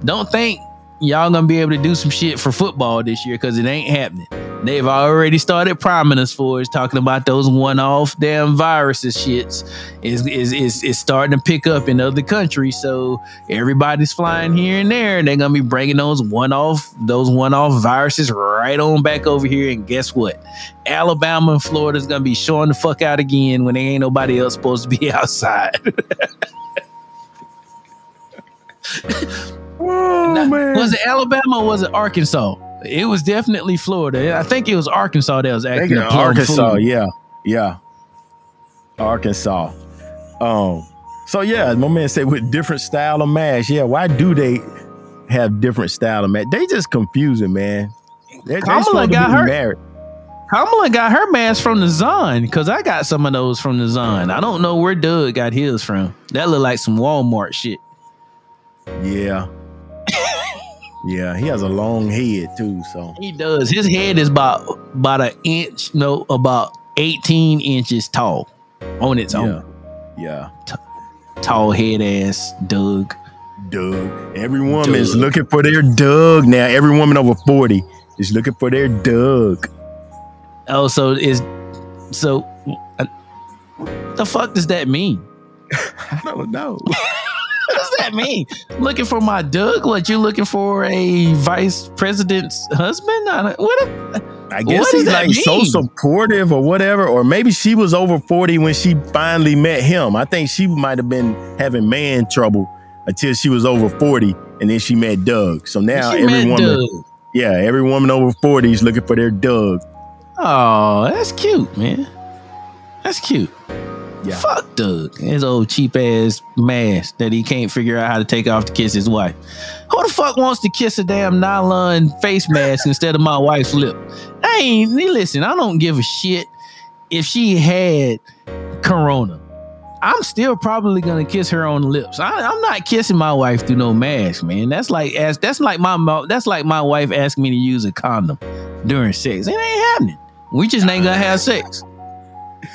don't think y'all gonna be able to do some shit for football this year because it ain't happening. They've already started priming us for us, talking about those one-off damn viruses shits. Is is is is starting to pick up in other countries. So everybody's flying here and there. They're gonna be bringing those one-off those one-off viruses right on back over here. And guess what? Alabama and Florida's gonna be showing the fuck out again when they ain't nobody else supposed to be [LAUGHS] outside. [LAUGHS] Oh Now. Was it Alabama or was it Arkansas? It was definitely Florida. I think it was Arkansas that was acting Thinking a of plum Arkansas, fool. yeah, yeah, Arkansas. Um, so yeah, my man said with different style of mash. Yeah, why do they have different style of mash? They just confusing, man. They, they Kamala to got her- married. Kamala got her mask from the Zon because I got some of those from the Zon. I don't know where Doug got his from. That look like some Walmart shit. Yeah, yeah. He has a long head too, so He does. His head is about about an inch, no, about 18 inches tall on its yeah, own. yeah. Tall head ass Doug. Doug. Every woman Doug. is looking for their Doug now. Every woman over 40 is looking for their Doug. Oh, so is so uh, the fuck does that mean? [LAUGHS] I don't know. [LAUGHS] what does that mean? looking for my Doug? What you looking for a vice president's husband? I, what? A, I guess he's like mean? so supportive or whatever, or maybe she was over forty when she finally met him. I think she might have been having man trouble until she was over forty, and then she met Doug. So now she every woman, yeah, every woman over forty is looking for their Doug. Oh, that's cute, man. That's cute. Yeah. Fuck Doug. His old cheap ass mask that he can't figure out how to take off to kiss his wife. Who the fuck wants to kiss a damn nylon face mask instead of my wife's lip? I ain't listen, I don't give a shit if she had corona. I'm still probably gonna kiss her on the lips. I, am not kissing my wife through no mask, man. That's like as that's like my that's like my wife asking me to use a condom during sex. It ain't happening. We just ain't gonna have sex.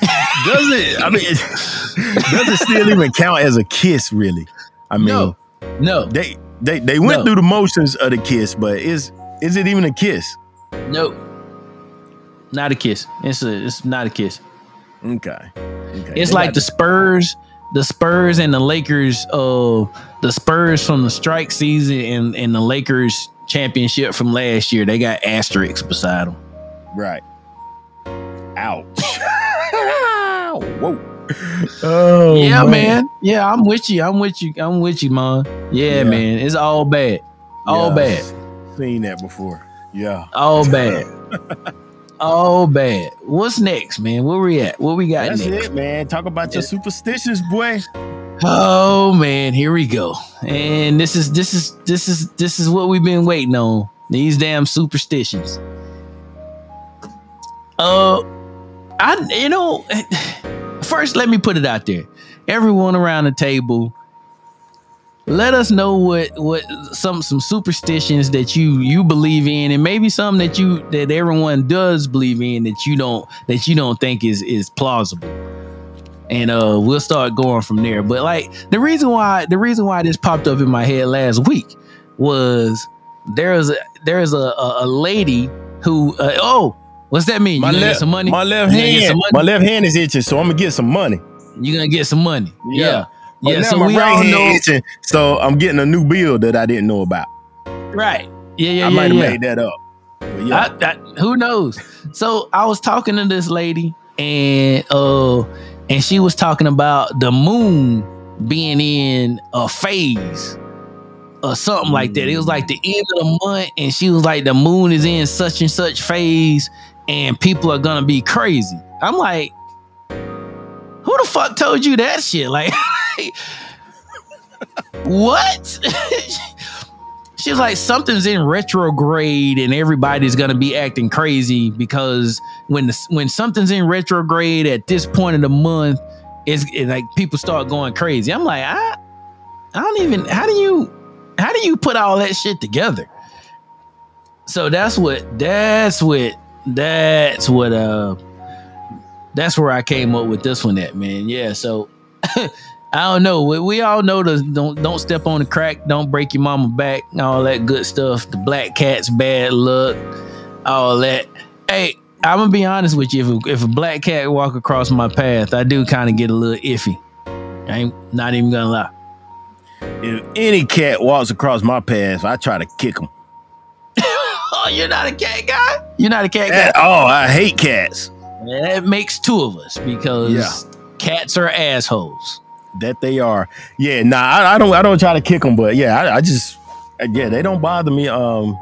[LAUGHS] does it? I mean, does it [LAUGHS] still even count as a kiss? Really? I mean, no, no. They they they went no. through the motions of the kiss, but is is it even a kiss? Nope. Not a kiss. It's a it's not a kiss. Okay. Okay. It's they like the Spurs, the Spurs and the Lakers, uh the Spurs from the strike season and, and the Lakers championship from last year. They got asterisks beside them. Right. Ouch. Whoa. [LAUGHS] Oh yeah, man. man. Yeah, I'm with you. I'm with you. I'm with you, man. Yeah, yeah. man. It's all bad. All yeah, bad. Seen that before. Yeah. All [LAUGHS] bad. all bad. What's next, man? Where we at? What we got That's next? it, man. Talk about your superstitions, boy. Oh man, here we go. And this is this is this is this is what we've been waiting on. These damn superstitions. Uh I you know first let me put it out there. Everyone around the table let us know what what some some superstitions that you you believe in and maybe some that you that everyone does believe in that you don't that you don't think is is plausible and uh we'll start going from there but like the reason why the reason why this popped up in my head last week was there's a there's a a, a lady who uh, oh What's that mean? My you left, some money? My left hand, my left hand is itching, so I'm gonna get some money. You're gonna get some money. Yeah. Yeah. yeah. So my we right all know. Itching, so I'm getting a new bill that I didn't know about. Right. Yeah. Yeah. I yeah, might have yeah. made that up. Yeah. I, I, who knows? so I was talking to this lady, and uh, and she was talking about the moon being in a phase or something like that. It was like the end of the month, and she was like, the moon is in such and such phase, and people are gonna be crazy. I'm like, who the fuck told you that shit? Like, [LAUGHS] what? [LAUGHS] She's like, something's in retrograde, and everybody's gonna be acting crazy because when the, when something's in retrograde at this point of the month, it's it, like people start going crazy. I'm like, I, I don't even. How do you, how do you put all that shit together? So that's what that's what that's what uh that's where I came up with this one at, man. Yeah, so [LAUGHS] I don't know. We, we all know the don't don't step on the crack, don't break your mama back, all that good stuff. The black cat's bad luck, all that. Hey, I'm gonna be honest with you. If, if a black cat walk across my path, I do kind of get a little iffy. I ain't not even gonna lie. If any cat walks across my path, I try to kick him. Oh, you're not a cat guy? You're not a cat guy? oh, I hate cats. That makes two of us because yeah. cats are assholes. That they are. Yeah, nah, I, I don't I don't try to kick them, but yeah, I, I just yeah, they don't bother me. Um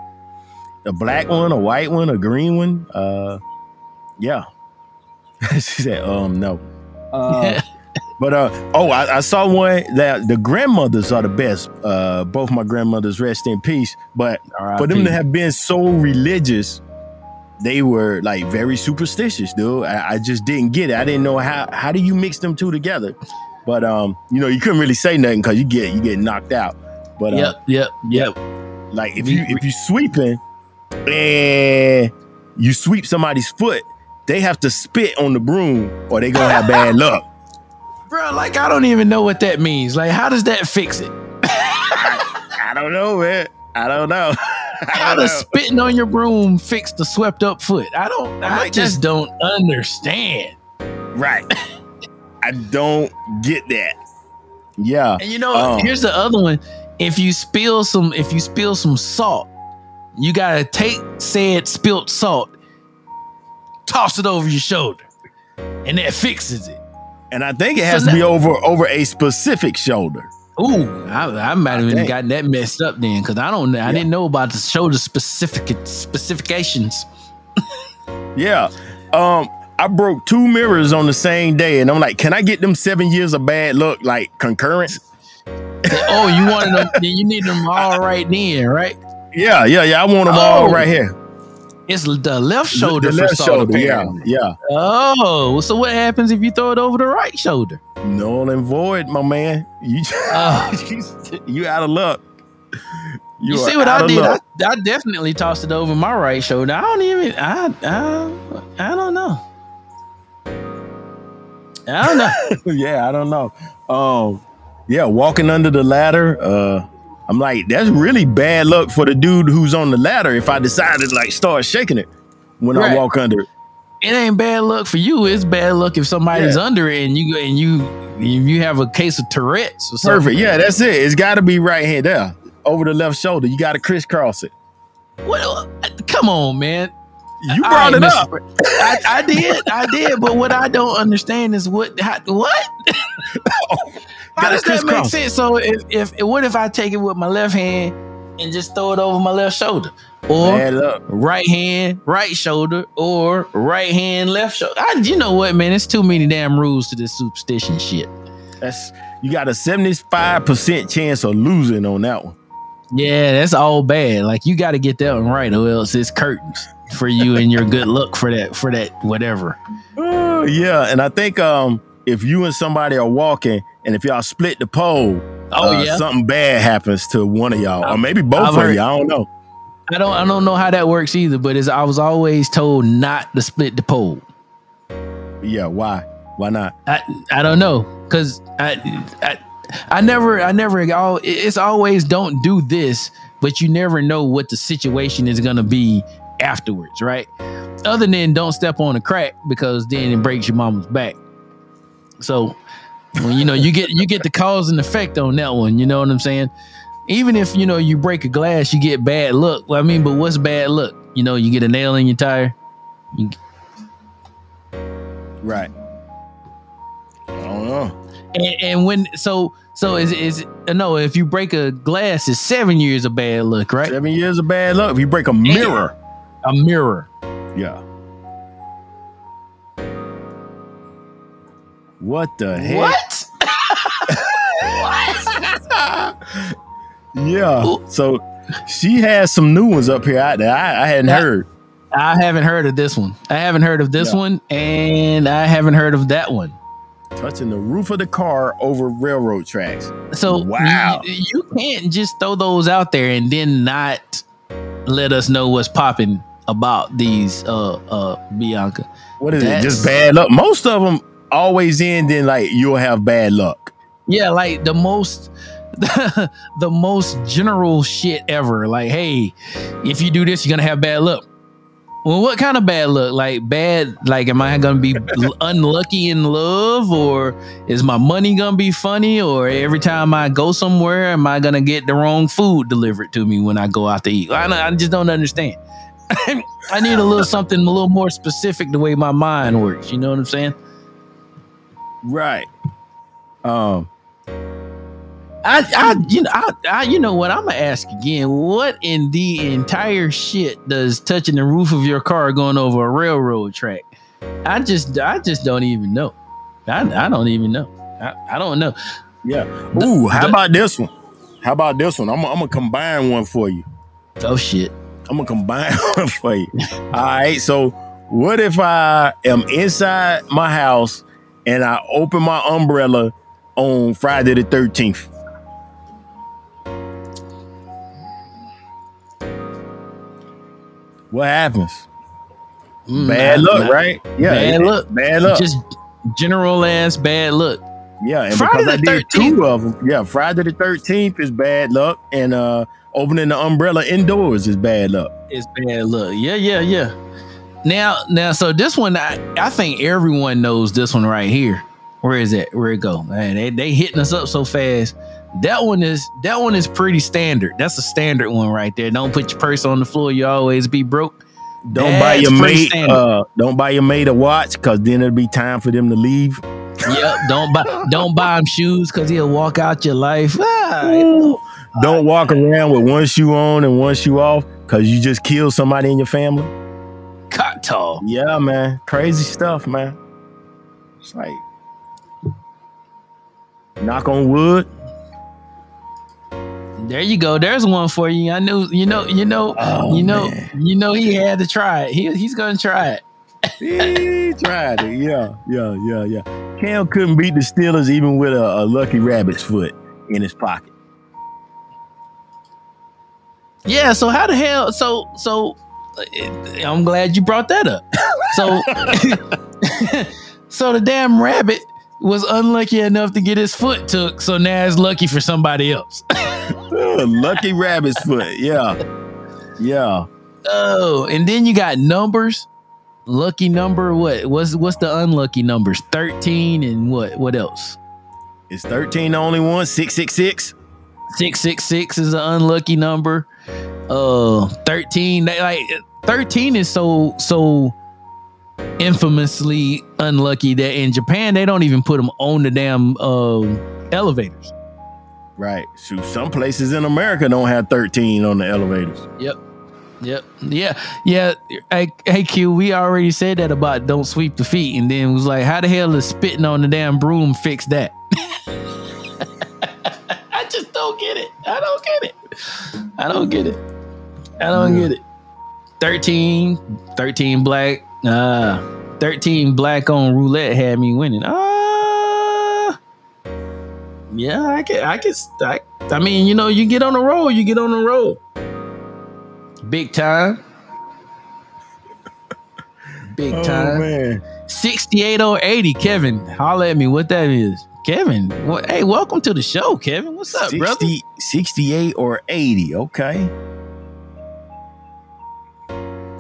a black one, a white one, a green one. Uh yeah. [LAUGHS] she said, um, no. [LAUGHS] Uh, but uh, oh, I, I, saw one that the grandmothers are the best. Uh, both my grandmothers rest in peace. But for them to have been so religious, they were like very superstitious, dude. I, I, just didn't get it. I didn't know how how do you mix them two together. But um, you know, you couldn't really say nothing because you get you get knocked out. But yep, uh, yep, yep. Like if you if you sweeping and you sweep somebody's foot, they have to spit on the broom or they gonna have bad [LAUGHS] luck bro. Like I don't even know what that means. Like, how does that fix it? I don't know, man. I don't know. [LAUGHS] I How don't does know. spitting on your broom fix the swept up foot? I don't. I like, just don't understand. Right. I don't get that. Yeah. And you know, Oh. here's the other one. If you spill some, if you spill some salt, you gotta take said spilt salt, toss it over your shoulder, and that fixes it. And I think it So has to be now- over over a specific shoulder. Ooh, I, I might have even gotten that messed up then, because I don't, I Yeah. didn't know about the shoulder specific specifications. [LAUGHS] Yeah. Um, I broke two mirrors on the same day, and I'm like, can I get them seven years of bad luck like concurrent? [LAUGHS] oh, you wanted them? You need them all right then, right? Yeah, yeah, yeah. I want them all Oh. right here. It's the left shoulder the left shoulder. Yeah, apparently. yeah. Oh, so what happens if you throw it over the right shoulder? Null and void, my man. You [LAUGHS] Ah. you out of luck. You, are see what I did? I. I definitely tossed it over my right shoulder. I don't even. I I, I don't know. I don't know. [LAUGHS] yeah, I don't know. Um, yeah, walking under the ladder. Uh, I'm like, that's really bad luck for the dude who's on the ladder. If I decided to like start shaking it when I walk under it. it ain't bad luck for you. It's bad luck if somebody's Yeah. under it and you and you you have a case of Tourette's or something. Perfect. Yeah, that's it. It's got to be right here, there, over the left shoulder. You got to crisscross it. Well, come on, man. You brought right, it up. I, I did, I did. But what I don't understand is what how, what. [LAUGHS] How does that make sense? So if, if what if I take it with my left hand and just throw it over my left shoulder, or luck. right hand, right shoulder, or right hand, left shoulder? I, you know what, man? It's too many damn rules to this superstition shit. That's you got a 75% chance of losing on that one. Yeah, that's all bad. Like you got to get that one right, or else it's curtains for you and your good luck for that for that whatever. [LAUGHS] Yeah, and I think um if you and somebody are walking and if y'all split the pole, Oh uh, yeah, something bad happens to one of y'all, or maybe both I've of you. I don't know. I don't I don't know how that works either. But it's, I was always told not to split the pole. Yeah, why? Why not? I I don't know because I, I I never I never all it's always don't do this, but you never know what the situation is gonna be afterwards, right? Other than don't step on a crack because then it breaks your mama's back. So when you know you get you get the cause and effect on that one, you know what I'm saying? Even if you know you break a glass, you get bad luck. Well, I mean, but what's bad luck? You know, you get a nail in your tire. Right. I don't know. And, and when so so is is uh, no if you break a glass it's seven years of bad luck right Seven years of bad luck. If you break a mirror, a mirror yeah. What the heck? what [LAUGHS] Yeah. So she has some new ones up here out. I, I hadn't heard. I haven't heard of this one I haven't heard of this Yeah. one and I haven't heard of that one Touching the roof of the car over railroad tracks. so Wow. you, you can't just throw those out there and then not let us know what's popping about these uh uh Bianca What is That's- it? Just bad luck. Most of them always in like you'll have bad luck. Yeah, like the most [LAUGHS] the most general shit ever. Like, hey, if you do this, you're gonna have bad luck. Well, what kind of bad luck? Like bad, like am I gonna be [LAUGHS] unlucky in love, or is my money gonna be funny, or every time I go somewhere, am I gonna get the wrong food delivered to me when I go out to eat? I, I just don't understand. [LAUGHS] I need a little something a little more specific the way my mind works. You know what I'm saying? Right. Um, I, I, you know, I, I, you know what? I'm gonna ask again. What in the entire shit does touching the roof of your car going over a railroad track? I just, I just don't even know. I, I don't even know. I, I don't know. yeah. Ooh, how the- about this one? How about this one? I'm, I'm gonna combine one for you. Oh shit. I'm gonna combine [LAUGHS] one for you. All right. So, what if I am inside my house and I open my umbrella on Friday the 13th? What happens? Mm, Bad nah, luck, nah. right? Yeah. Bad it- luck. Bad luck. Just general ass bad luck. Yeah, and Friday because I did 13th. two of them. Yeah, Friday the thirteenth is bad luck, and uh opening the umbrella indoors is bad luck. It's bad luck. Yeah, yeah, yeah. Now, now, so this one, I, I think everyone knows this one right here. Where is it? Where it go? Man, they, they hitting us up so fast. That one is that one is pretty standard. That's a standard one right there. Don't put your purse on the floor. You always be broke. Don't buy your mate. Uh, don't buy your mate a watch, because then it'll be time for them to leave. Yep. Don't buy don't buy him shoes because he'll walk out your life. Ah, Don't walk around with one shoe on and one shoe off, because you just killed somebody in your family. Tall. Yeah, man. Crazy stuff, man. It's like knock on wood. There you go. There's one for you. I knew. You know. You know. Oh, you know. man. You know. He had to try it. He, he's gonna try it. he tried it. Yeah, yeah, yeah, yeah. Cam couldn't beat the Steelers even with a, a lucky rabbit's foot in his pocket. Yeah. So how the hell? So so. I'm glad you brought that up. [LAUGHS] So. [LAUGHS] so the damn rabbit was unlucky enough to get his foot took. So now it's lucky for somebody else. [LAUGHS] Lucky rabbit's foot. Yeah, yeah. Oh, and then you got numbers. Lucky number. What? What's what's the unlucky numbers? Thirteen and what? What else? Is 13 the only one? 666? Six six six is an unlucky number. Uh, thirteen. They like thirteen is so so infamously unlucky that in Japan they don't even put them on the damn um elevators. Right. So some places in America don't have 13 on the elevators. Yep. Yep. Yeah. Yeah. Hey, hey, Q, we already said that about don't sweep the feet. And then it was like, how the hell is spitting on the damn broom fix that? [LAUGHS] I just don't get it. I don't get it. I don't get it. I don't get it. 13, 13 black, uh, 13 black on roulette had me winning. Ah. yeah, I can, I can, I, I mean, you know, you get on the roll, you get on the roll. Big time. Big [LAUGHS] time. man. 68 or 80, Kevin. Holla at me what that is. Kevin, what, hey, welcome to the show, Kevin. What's up, brother? 68 or 80. Okay.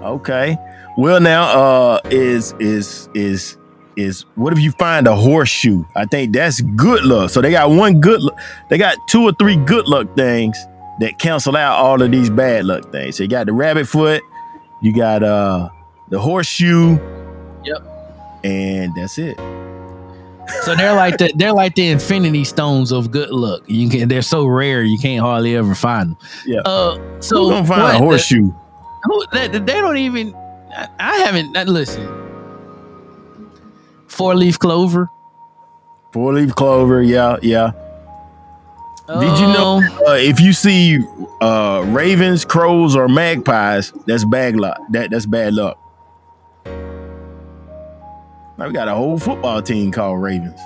Okay. Well, now, uh, is is is is what if you find a horseshoe? I think that's good luck. So they got one good luck. They got two or three good luck things that cancel out all of these bad luck things. So you got the rabbit foot, you got uh the horseshoe. Yep. And that's it. So they're like the they're like the infinity stones of good luck. You can they're so rare you can't hardly ever find them. Yeah. Uh so Who's gonna find what, a horseshoe? Who, they, they don't even. I, I haven't. uh, Listen. Four leaf clover. Four leaf clover, yeah, yeah. Did you know Um, uh, if you see uh, ravens, crows, or magpies, that's bad luck. That that's bad luck. Now we got a whole football team called Ravens.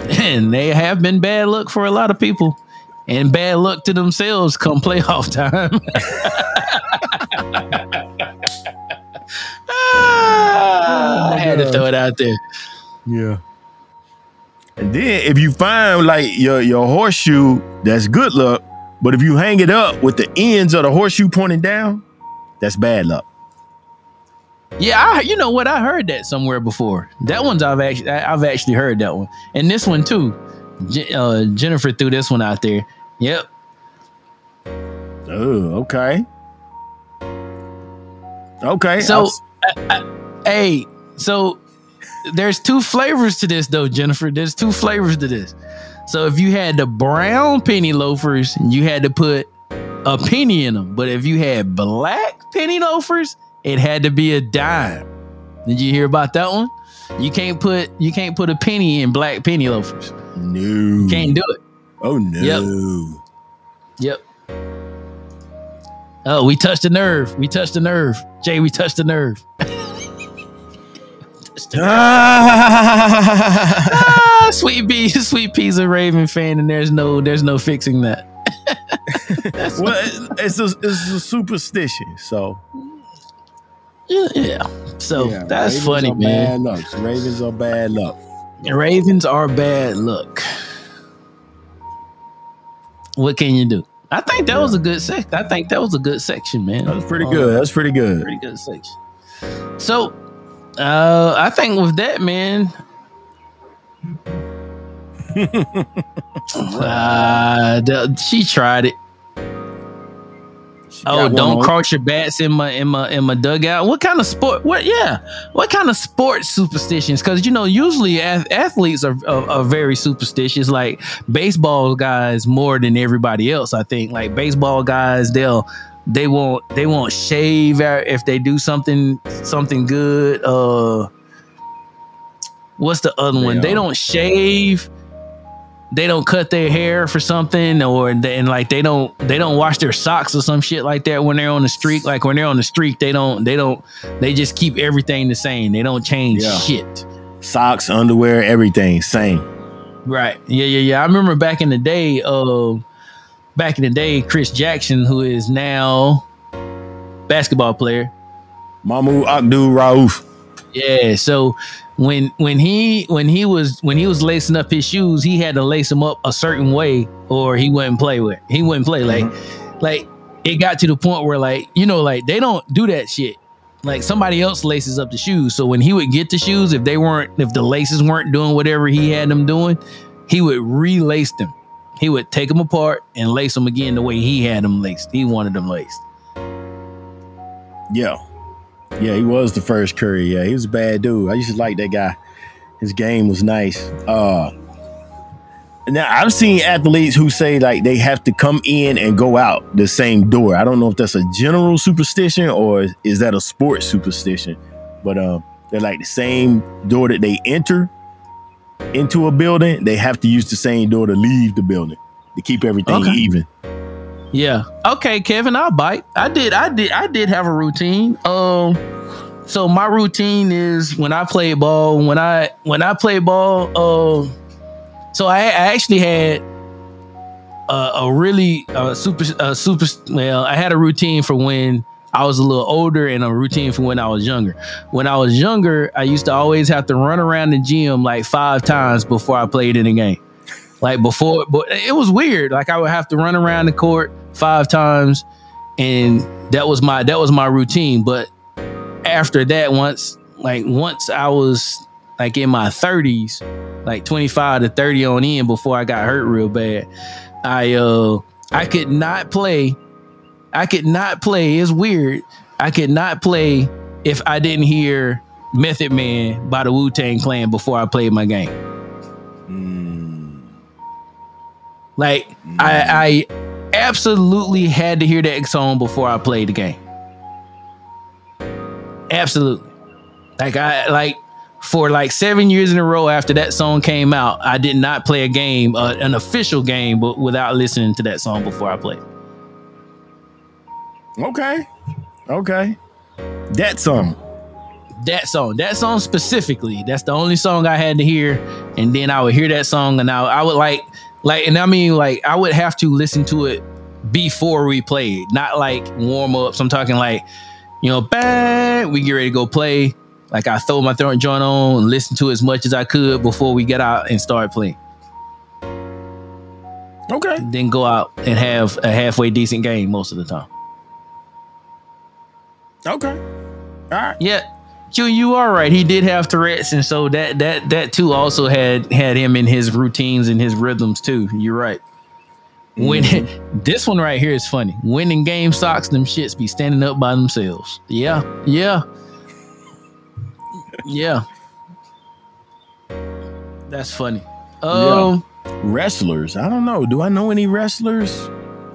And they have been bad luck for a lot of people, and bad luck to themselves come playoff time. [LAUGHS] Ah, I had to throw it out there. Yeah. And then if you find like your your horseshoe, that's good luck. But if you hang it up with the ends of the horseshoe pointing down, that's bad luck. Yeah, I, you know what? I heard that somewhere before. That one's I've actually I've actually heard that one, and this one too. Je- uh, Jennifer threw this one out there. Yep. Oh, okay. Okay. So, I- I- hey, so there's two flavors to this though, Jennifer. There's two flavors to this. So if you had the brown penny loafers, you had to put a penny in them. But if you had black penny loafers, it had to be a dime. Did you hear about that one? You can't put you can't put a penny in black penny loafers. no. You Can't do it. Oh no. Yep. Oh, we touched the nerve. We touched the nerve. Jay, we touched the nerve. [LAUGHS] Touched the nerve. [LAUGHS] ah, sweet pea, [LAUGHS] sweet pea's a Raven fan, and there's no there's no fixing that. well, it's a it's a superstition. So Yeah. yeah. So yeah, that's Ravens funny, are man. Bad luck. Ravens are bad luck. Ravens are bad luck. What can you do? I think that was a good section. I think that was a good section, man. That was pretty good. That's pretty good. Pretty good section. So, uh, I think with that, man. [LAUGHS] uh, the- she tried it. Oh, don't on. cross your bats in my in my in my dugout. What kind of sport? What? Yeah, what kind of sports superstitions? Because you know, usually ath- athletes are, are are very superstitious. Like baseball guys, more than everybody else. I think. Like baseball guys, they'll they won't they won't shave if they do something something good. Uh, what's the other one? They don't shave they don't cut their hair for something or they, and like they don't they don't wash their socks or some shit like that when they're on the street like when they're on the street they don't they don't they just keep everything the same they don't change Yeah. shit Socks, underwear, everything, same. right yeah yeah yeah i remember back in the day uh back in the day chris jackson who is now basketball player Mahmoud Abdul-Rauf. Yeah, so when when he when he was when he was lacing up his shoes, he had to lace them up a certain way, or he wouldn't play with. He wouldn't play like mm-hmm. like it got to the point where like you know like they don't do that shit. Like somebody else laces up the shoes. So when he would get the shoes, if they weren't if the laces weren't doing whatever he had them doing, he would relace them. He would take them apart and lace them again the way he had them laced. He wanted them laced. Yeah. Yeah, he was the first Curry. Yeah, he was a bad dude. I used to like that guy. His game was nice. Uh now I've seen athletes who say like they have to come in and go out the same door. I don't know if that's a general superstition or is that a sports superstition. But um they're like the same door that they enter into a building, they have to use the same door to leave the building to keep everything Okay. even. Yeah. Okay, Kevin, I'll bite. I did I did I did have a routine. Um so my routine is when I play ball, when I when I play ball, um so I, I actually had a, a really uh, super uh, super well, I had a routine for when I was a little older and a routine for when I was younger. When I was younger, I used to always have to run around the gym like five times before I played in a game. Like before, but it was weird. Like I would have to run around the court five times, and that was my that was my routine. But after that, once like once I was like in my thirties, like twenty five to thirty on in before I got hurt real bad, I uh I could not play. I could not play. It's weird. I could not play if I didn't hear Method Man by the Wu Tang Clan before I played my game. Mm. Like I, I absolutely had to hear that song before I played the game. Absolutely. Like I like for like seven years in a row after that song came out, I did not play a game, uh, an official game, but without listening to that song before I played. Okay. Okay. That song. That song, that song specifically, that's the only song I had to hear, and then I would hear that song, and I, I would like, like, and I mean, like, I would have to listen to it before we played, not like warm ups. I'm talking like, you know, bang, we get ready to go play. Like I throw my throat joint on and listen to as much as I could before we get out and start playing. Okay. Then go out and have a halfway decent game most of the time. Okay. All right. Yeah, you you are right. He did have Tourette's, and so that that that too also had had him in his routines and his rhythms too. You're right. When [LAUGHS] this one right here is funny. Winning game socks, them shits be standing up by themselves. Yeah, yeah, yeah. That's funny. Um, Wrestlers. I don't know. Do I know any wrestlers?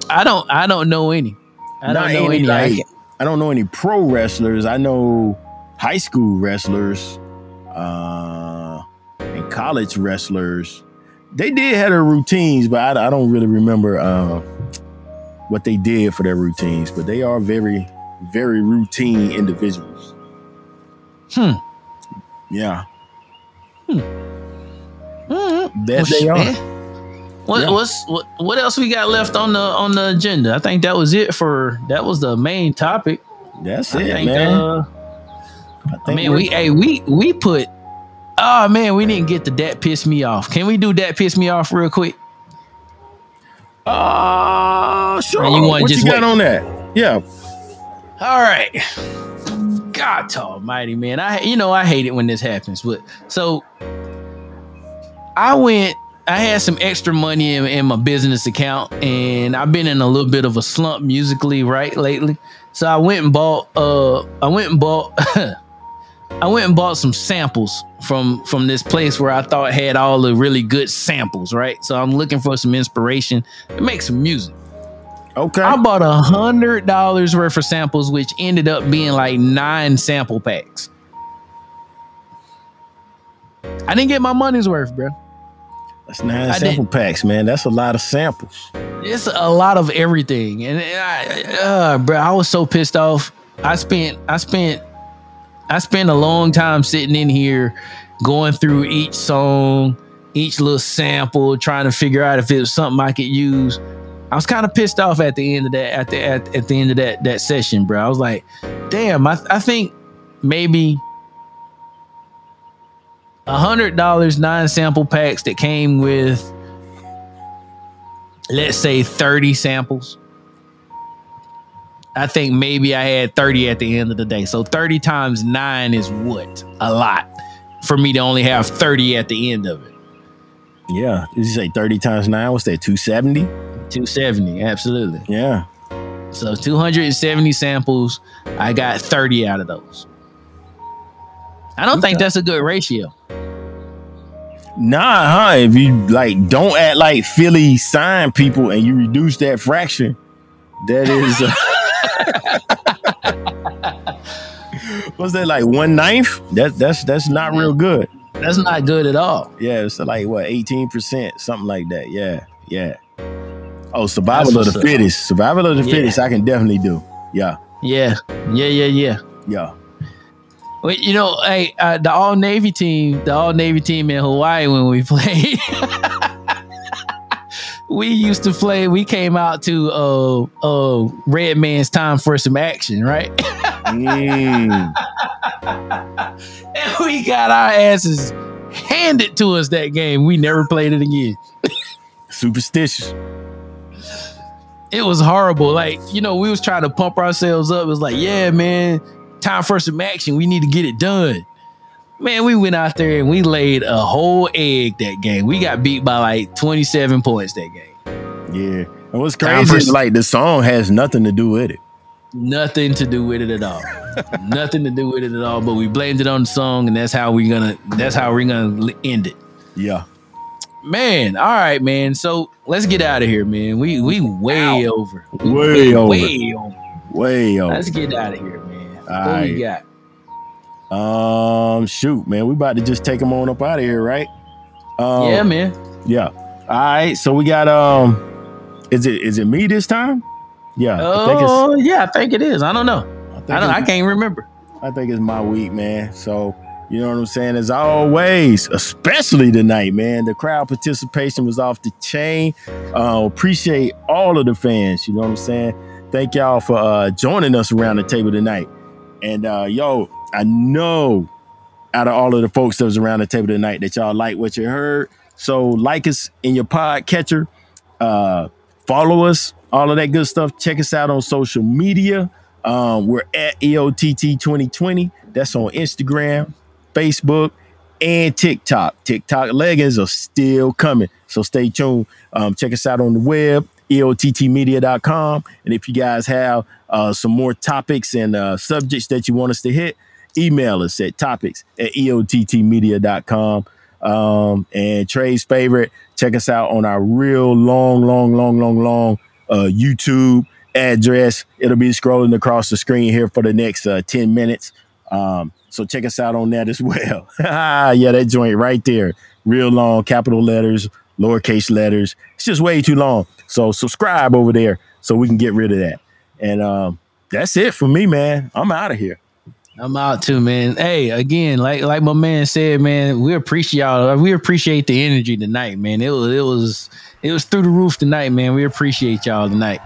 I don't I don't know any. I Not don't know any, any. Like- I don't know any pro wrestlers. I know high school wrestlers, uh, and college wrestlers. They did have their routines, but I, I don't really remember uh, what they did for their routines. But they are very, very routine individuals. Hmm. Yeah, Mhm. that Well, they are. What Yeah. what's what what else we got left on the on the agenda? I think that was it for that was the main topic. That's I it, think man. uh I I think mean we're- we hey we we put Oh man, we didn't get the that piss me off. Can we do that piss me off real quick? Uh sure. Man, you wanna what just you got wait. on that? Yeah. All right. God almighty, man. I you know I hate it when this happens, but so I went I had some extra money in, in my business account and I've been in a little bit of a slump musically right lately. So I went and bought uh I went and bought [LAUGHS] I went and bought some samples from from this place where I thought had all the really good samples, right? So I'm looking for some inspiration to make some music. Okay. I bought a hundred dollars worth of samples, which ended up being like nine sample packs. I didn't get my money's worth, bro. That's nine I sample packs, man. That's a lot of samples. It's a lot of everything, and I, uh, bro, I was so pissed off. I spent, I spent, I spent a long time sitting in here, going through each song, each little sample, trying to figure out if it was something I could use. I was kind of pissed off at the end of that, at the at, at the end of that that session, bro. I was like, damn, I I think maybe a hundred dollars, nine sample packs that came with let's say 30 samples. I think maybe I had 30 at the end of the day. So 30 times nine is what? A lot for me to only have 30 at the end of it. Yeah. Did you say 30 times nine? What's that? 270? 270, absolutely. Yeah. So 270 samples, I got 30 out of those. I don't think that's a good ratio. Nah, huh? If you like don't act like Philly sign people and you reduce that fraction, that is uh, [LAUGHS] [LAUGHS] what's that like one ninth? That that's that's not real good. That's not good at all. Yeah, it's like what, 18%, something like that. Yeah, yeah. Oh, survival That's of the what's up. fittest. Survival of the Yeah. fittest, I can definitely do. Yeah, Yeah. Yeah, yeah, yeah. yeah. Well, you know, hey, uh, the All Navy team, the All Navy team in Hawaii when we [LAUGHS] played, we used to play. We came out to uh, uh, Redman's Time for some action, right? [LAUGHS] Mm. and we got our asses handed to us that game. We never played it again. Superstitious. It was horrible. Like you know, we was trying to pump ourselves up. It was like, yeah, man, time for some action. We need to get it done. Man, we went out there and we laid a whole egg that game. We got beat by like 27 points that game. Yeah. And what's crazy for- is like the song has nothing to do with it. Nothing to do with it at all. [LAUGHS] Nothing to do with it at all. But we blamed it on the song, and that's how we're gonna. That's how we're gonna end it. Yeah. Man, all right, man. So let's get out of here, man. We we way over. We Way over. Way over. Way over. Let's get out of here, man. what Alright. we got? Um, shoot, man, we about to just take them on up out of here, right? Um, yeah, man. yeah. All right, so we got um, is it is it me this time? Yeah, I. Oh, yeah, I think it is. I don't know. I, I don't. I can't remember. I think it's my week, man. So you know what I'm saying. As always, especially tonight, man, the crowd participation was off the chain. Uh, appreciate all of the fans. You know what I'm saying. Thank y'all for uh, joining us around the table tonight. And uh, yo, I know out of all of the folks that was around the table tonight that y'all like what you heard. So like us in your podcatcher, uh, follow us, all of that good stuff. Check us out on social media. Um, we're at EOTT 2020. That's on Instagram, Facebook, and TikTok. TikTok leggings are still coming. So stay tuned. Um, check us out on the web, EOTTmedia.com. And if you guys have uh, some more topics and uh, subjects that you want us to hit, email us at topics at EOTTmedia.com. Um, and Trey's favorite, check us out on our real long, long, long, long, long uh, YouTube address. It'll be scrolling across the screen here for the next uh, 10 minutes. Um, so check us out on that as [LAUGHS] well. [LAUGHS] yeah, that joint right there. Real long, capital letters, lowercase letters. It's just way too long. So subscribe over there so we can get rid of that. And um, that's it for me, man. I'm out of here. I'm out too, man. Hey, again, like like my man said, man, we appreciate y'all. We appreciate the energy tonight, man. It was it was it was through the roof tonight, man. We appreciate y'all tonight,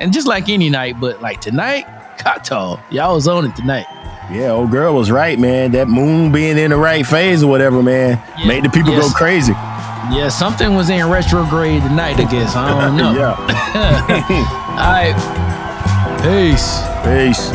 and just like any night, but like tonight, Kato, y'all was on it tonight. Yeah, old girl was right, man. That moon being in the right phase or whatever, man, yeah, made the people yes. go crazy. Yeah, something was in retrograde tonight, I guess. I don't know. [LAUGHS] yeah. [LAUGHS] All right. Peace. Peace.